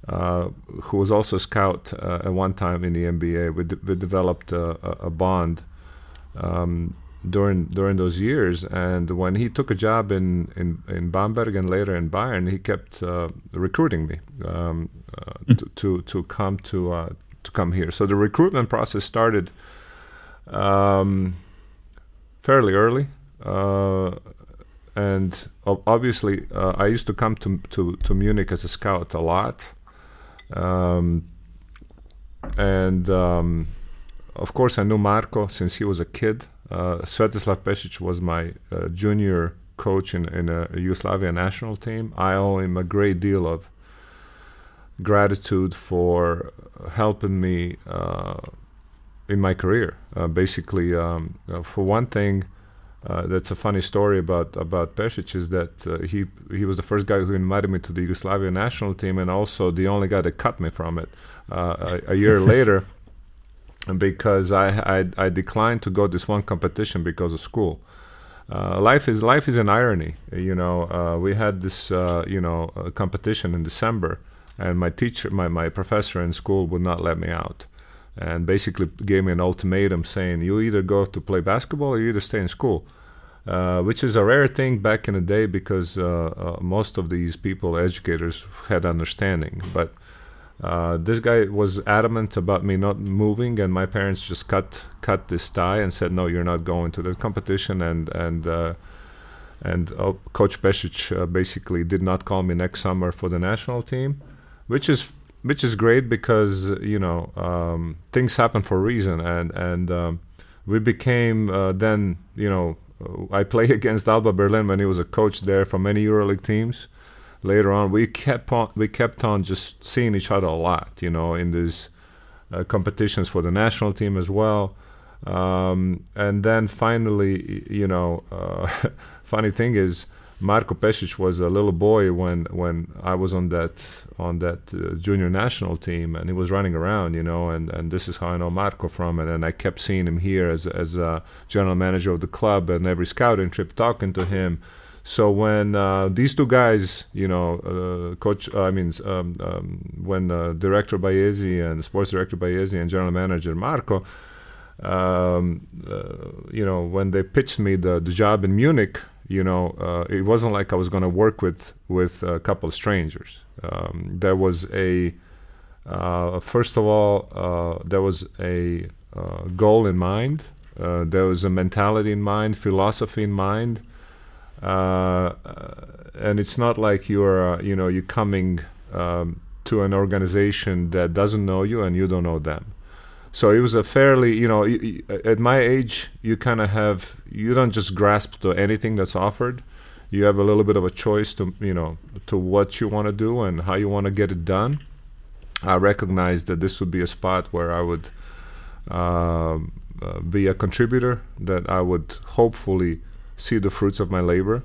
Speaker 4: uh, who was also a scout uh, at one time in the NBA. We, de- we developed a, a bond um, during during those years, and when he took a job in in, in Bamberg and later in Bayern, he kept uh, recruiting me um, mm. to, to to come to to come here. So the recruitment process started um, fairly early. Uh, and obviously, uh, I used to come to, to, to Munich as a scout a lot. Um, and um, of course, I knew Marko since he was a kid. Uh, Svetislav Pešić was my uh, junior coach in, in a Yugoslavia national team. I owe him a great deal of gratitude for helping me uh, in my career. Uh, basically, um, uh, for one thing, uh, that's a funny story about about Pešić is that uh, he he was the first guy who invited me to the Yugoslavia national team, and also the only guy that cut me from it uh, a, a, year [laughs] later, because I, I, I declined to go this one competition because of school. Uh, life is life is an irony, you know. we had this you know competition in December, and my teacher, my my professor in school would not let me out and basically gave me an ultimatum saying you either go to play basketball or you either stay in school. Uh, which is a rare thing back in the day because uh, uh, most of these people, educators, had understanding. But uh, this guy was adamant about me not moving, and my parents just cut cut this tie and said, "No, you're not going to the competition." And and uh, and uh, Coach Pešić basically did not call me next summer for the national team, which is which is great because you know um, things happen for a reason, and and um, we became uh, then you know I played [laughs] against Alba Berlin when he was a coach there for many EuroLeague teams. Later on, we kept on we kept on just seeing each other a lot, you know, in these uh, competitions for the national team as well. Um, and then finally, you know, uh, [laughs] funny thing is Marko Pešić was a little boy when when I was on that on that uh, junior national team, and he was running around, you know, and, and this is how I know Marko from, it, and I kept seeing him here as as a general manager of the club, and every scouting trip talking to him. So when uh, these two guys, you know, uh, coach, I mean, um, um, when uh, director Baiesi and sports director Baiesi and general manager Marko, um, uh, you know, when they pitched me the, the job in Munich, you know, uh, it wasn't like I was going to work with with a couple of strangers. Um, there was a uh, first of all, uh, there was a uh, goal in mind. Uh, there was a mentality in mind, philosophy in mind, uh, and it's not like you're you know you're coming um, to an organization that doesn't know you and you don't know them. So it was a fairly, you know, at my age, you kind of have, you don't just grasp to anything that's offered. You have a little bit of a choice to, you know, to what you want to do and how you want to get it done. I recognized that this would be a spot where I would uh, uh, be a contributor, that I would hopefully see the fruits of my labor.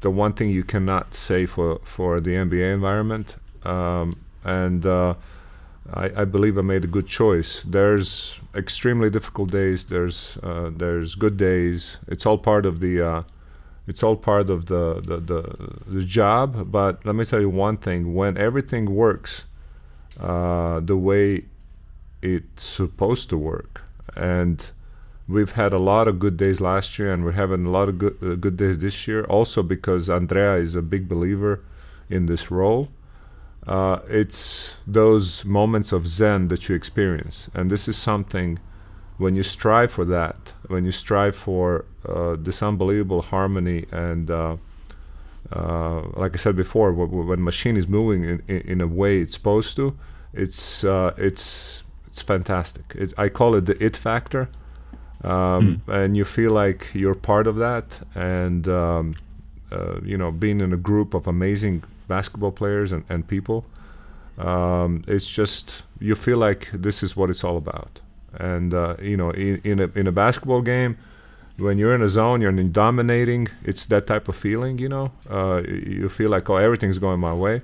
Speaker 4: The one thing you cannot say for, for the NBA environment. Um, and, uh, I, I, believe I made a good choice. There's extremely difficult days. There's uh, there's good days. It's all part of the uh, it's all part of the, the, the the job. But let me tell you one thing: when everything works uh, the way it's supposed to work, and we've had a lot of good days last year, and we're having a lot of good uh, good days this year. Also because Andrea is a big believer in this role uh, it's those moments of zen that you experience and this is something when you strive for that when you strive for uh, this unbelievable harmony and uh, uh like I said before, w- when machine is moving in, in, in, a way it's supposed to, it's uh, it's it's fantastic. It, I call it the it factor, um, mm. and you feel like you're part of that. And um, uh, you know, being in a group of amazing basketball players and, and people. Um, it's just you feel like this is what it's all about. And uh, you know, in, in a in a basketball game, when you're in a zone, you're dominating. It's that type of feeling, you know. Uh, you feel like oh, everything's going my way.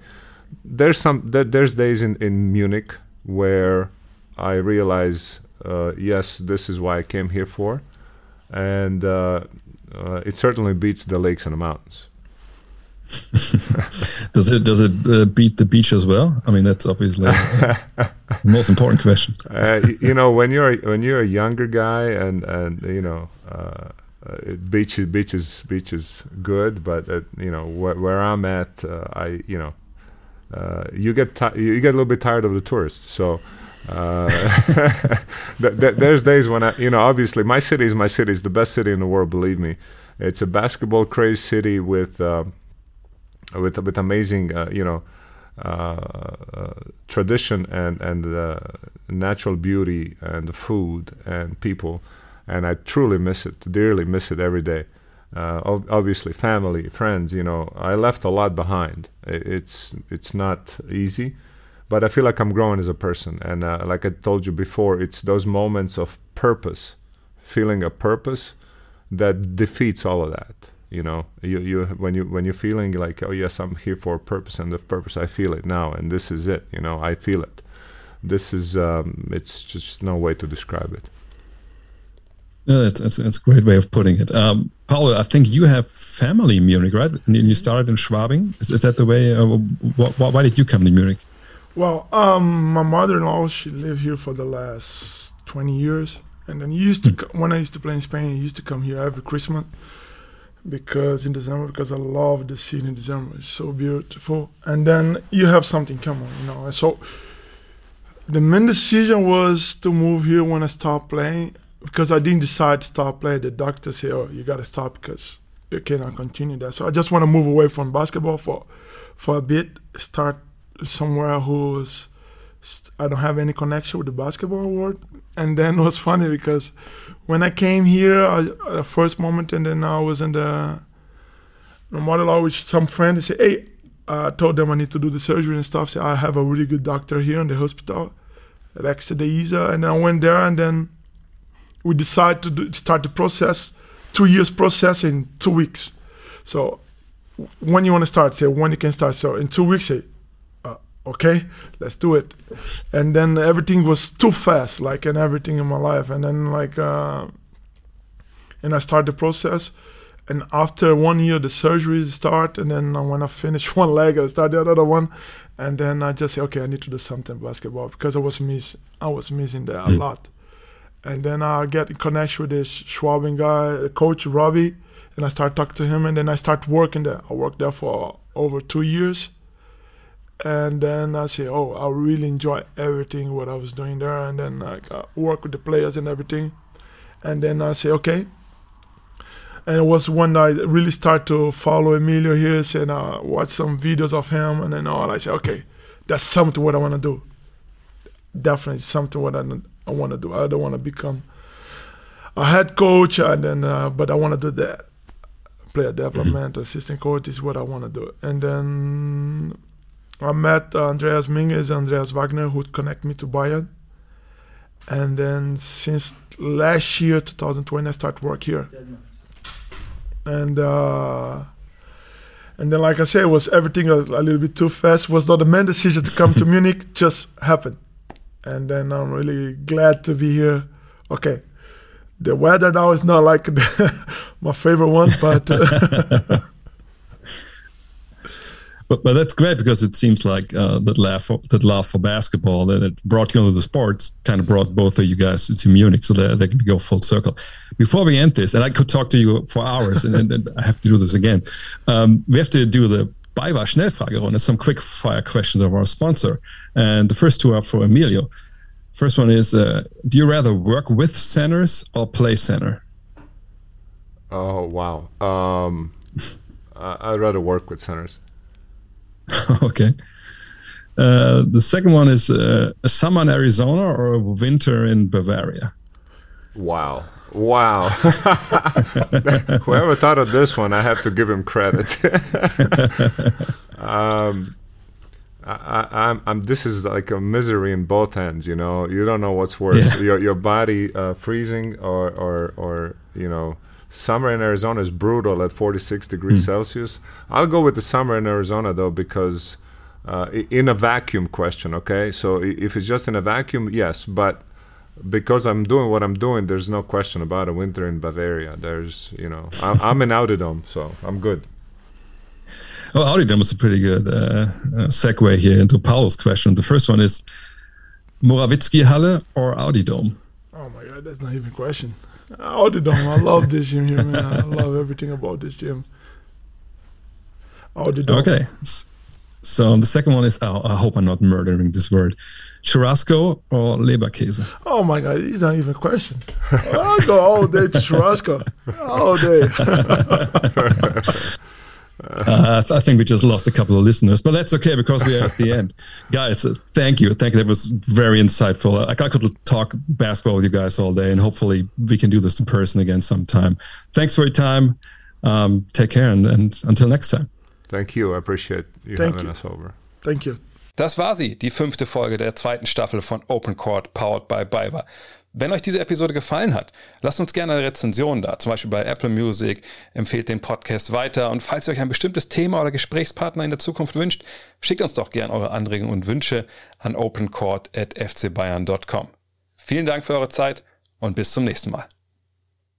Speaker 4: There's some there's days in in Munich where I realize uh, yes, this is why I came here for. and uh, uh, it certainly beats the lakes and the mountains. [laughs]
Speaker 3: does it does it uh, beat the beach as well? I mean, that's obviously [laughs] the most important question.
Speaker 4: Uh, you know, when you're when you're a younger guy and and you know. Uh, beach, beach is beach is good, but you know wh- where I'm at, I you know uh, you get you get a little bit tired of the tourists. So uh, [laughs] th- th- there's days when I, you know, obviously my city is my city. It's the best city in the world. Believe me, it's a basketball crazy city with uh, with with amazing, uh, you know. Uh, tradition and and natural beauty and food and people, and I truly miss it, dearly miss it every day uh, obviously family, friends. You know, I left a lot behind. It's it's not easy, but I feel like I'm growing as a person. And uh, like I told you before, it's those moments of purpose, feeling a purpose, that defeats all of that. You know, you you when you when you're feeling like, oh yes, I'm here for a purpose, and the purpose I feel it now, and this is it. You know, I feel it. This is um, it's just no way to describe it.
Speaker 3: Yeah, that's, that's, that's, a great way of putting it. Um, Paul, I think you have family in Munich, right? And you started in Schwabing. Is, is that the way? Uh, wh wh why did you come to Munich?
Speaker 1: Well, um, my mother-in-law, she lived here for the last 20 years. And then used to, mm. when I used to play in Spain, I used to come here every Christmas because in December, because I love the scene in December. It's so beautiful. And then you have something coming, you know. So the main decision was to move here when I stopped playing because I didn't decide to stop playing, the doctor said, "Oh, you got to stop because you cannot continue that." So I just want to move away from basketball for for a bit, start somewhere who's I don't have any connection with the basketball world. And then [laughs] it was funny because when I came here, I, the first moment, and then I was in the, the model with some friends. Say, "Hey," I told them I need to do the surgery and stuff. Say, I have a really good doctor here in the hospital, Rechts der Isar, and then I went there, and then we decided to do, start the process, two years process in two weeks. So when you want to start, say when you can start. So in two weeks, say, okay, let's do it. And then everything was too fast, like and everything in my life. And then like, uh, and I start the process. And after one year, the surgeries start. And then when I finish [laughs] one leg, I start the other one. And then I just say, okay, I need to do something basketball because I was miss, I was missing there a mm. lot and then I get in connection with this Schwabing guy, coach Robbie, and I start talking to him, and then I start working there. I worked there for over two years, and then I say, oh, I really enjoy everything what I was doing there, and then like I work with the players and everything, and then I say, okay. And it was when I really start to follow Emilio here, and I watch some videos of him, and then all I say, okay, that's something what I want to do. Definitely something what I I want to do. I don't want to become a head coach, and then uh, but I want to do that. Player development, mm-hmm. assistant coach is what I want to do. And then I met Andreas Minges, Andreas Wagner, who connect me to Bayern. And then since last year, 2020, I start work here. And uh, and then, like I said, it was everything a, a little bit too fast. It was not a main decision to come to [laughs] Munich, just happened and then I'm really glad to be here. Okay, the weather now is not like [laughs] my favorite one, but. [laughs]
Speaker 3: but but that's great because it seems like uh, that love for, that love for basketball that it brought you into the sports kind of brought both of you guys to, to Munich, so that they can go full circle. Before we end this, and I could talk to you for hours, and, and, I have to do this again. Um, we have to do the BayWa Schnellfragerunde, some quick fire questions of our sponsor. And the first two are for Emilio. First one is uh, Do you rather work with centers or play center?
Speaker 4: Oh, wow. Um, [laughs] I'd rather work with centers. [laughs]
Speaker 3: okay. Uh, the second one is uh, a summer in Arizona or a winter in Bavaria?
Speaker 4: Wow. Wow. [laughs] Whoever thought of this one, I have to give him credit. [laughs] um, I, I'm, I'm, this is like a misery in both ends, you know. You don't know what's worse. Yeah. Your, your body uh, freezing or, or, or, you know, summer in Arizona is brutal at 46 degrees mm. Celsius. I'll go with the summer in Arizona, though, because uh, in a vacuum question, okay? So if it's just in a vacuum, yes. But because I'm doing what I'm doing, there's no question about a winter in Bavaria. There's, you know, I'm, [laughs] I'm in Audidome, so I'm good.
Speaker 3: Well, Audidome is a pretty good uh, uh, segue here into Paul's question. The first one is Morawiecki Halle or Audidome?
Speaker 1: Oh my God, that's not even a question. Audidome, I love this gym here, man. I love everything about this gym. Audidome.
Speaker 3: Okay. So the second one is, oh, I hope I'm not murdering this word. Churrasco or Leberkäse?
Speaker 1: Oh my God, it's not even a question. [laughs] I'll go all day to churrasco. All day. [laughs]
Speaker 3: Uh, I think we just lost a couple of listeners, but that's okay because we are at the end. [laughs] Guys, thank you. Thank you. That was very insightful. I, I could talk basketball with you guys all day, and hopefully we can do this in person again sometime. Thanks for your time. Um, take care, and, and until next time.
Speaker 4: Thank you. I appreciate you
Speaker 1: Thank
Speaker 4: having
Speaker 1: you.
Speaker 4: us over.
Speaker 1: Thank you.
Speaker 2: Das war sie, die fünfte Folge der zweiten Staffel von Open Court Powered by BayWa. Wenn euch diese Episode gefallen hat, lasst uns gerne eine Rezension da, zum Beispiel bei Apple Music, empfehlt den Podcast weiter und falls ihr euch ein bestimmtes Thema oder Gesprächspartner in der Zukunft wünscht, schickt uns doch gerne eure Anregungen und Wünsche an opencourt.fcbayern.com. Vielen Dank für eure Zeit und bis zum nächsten Mal.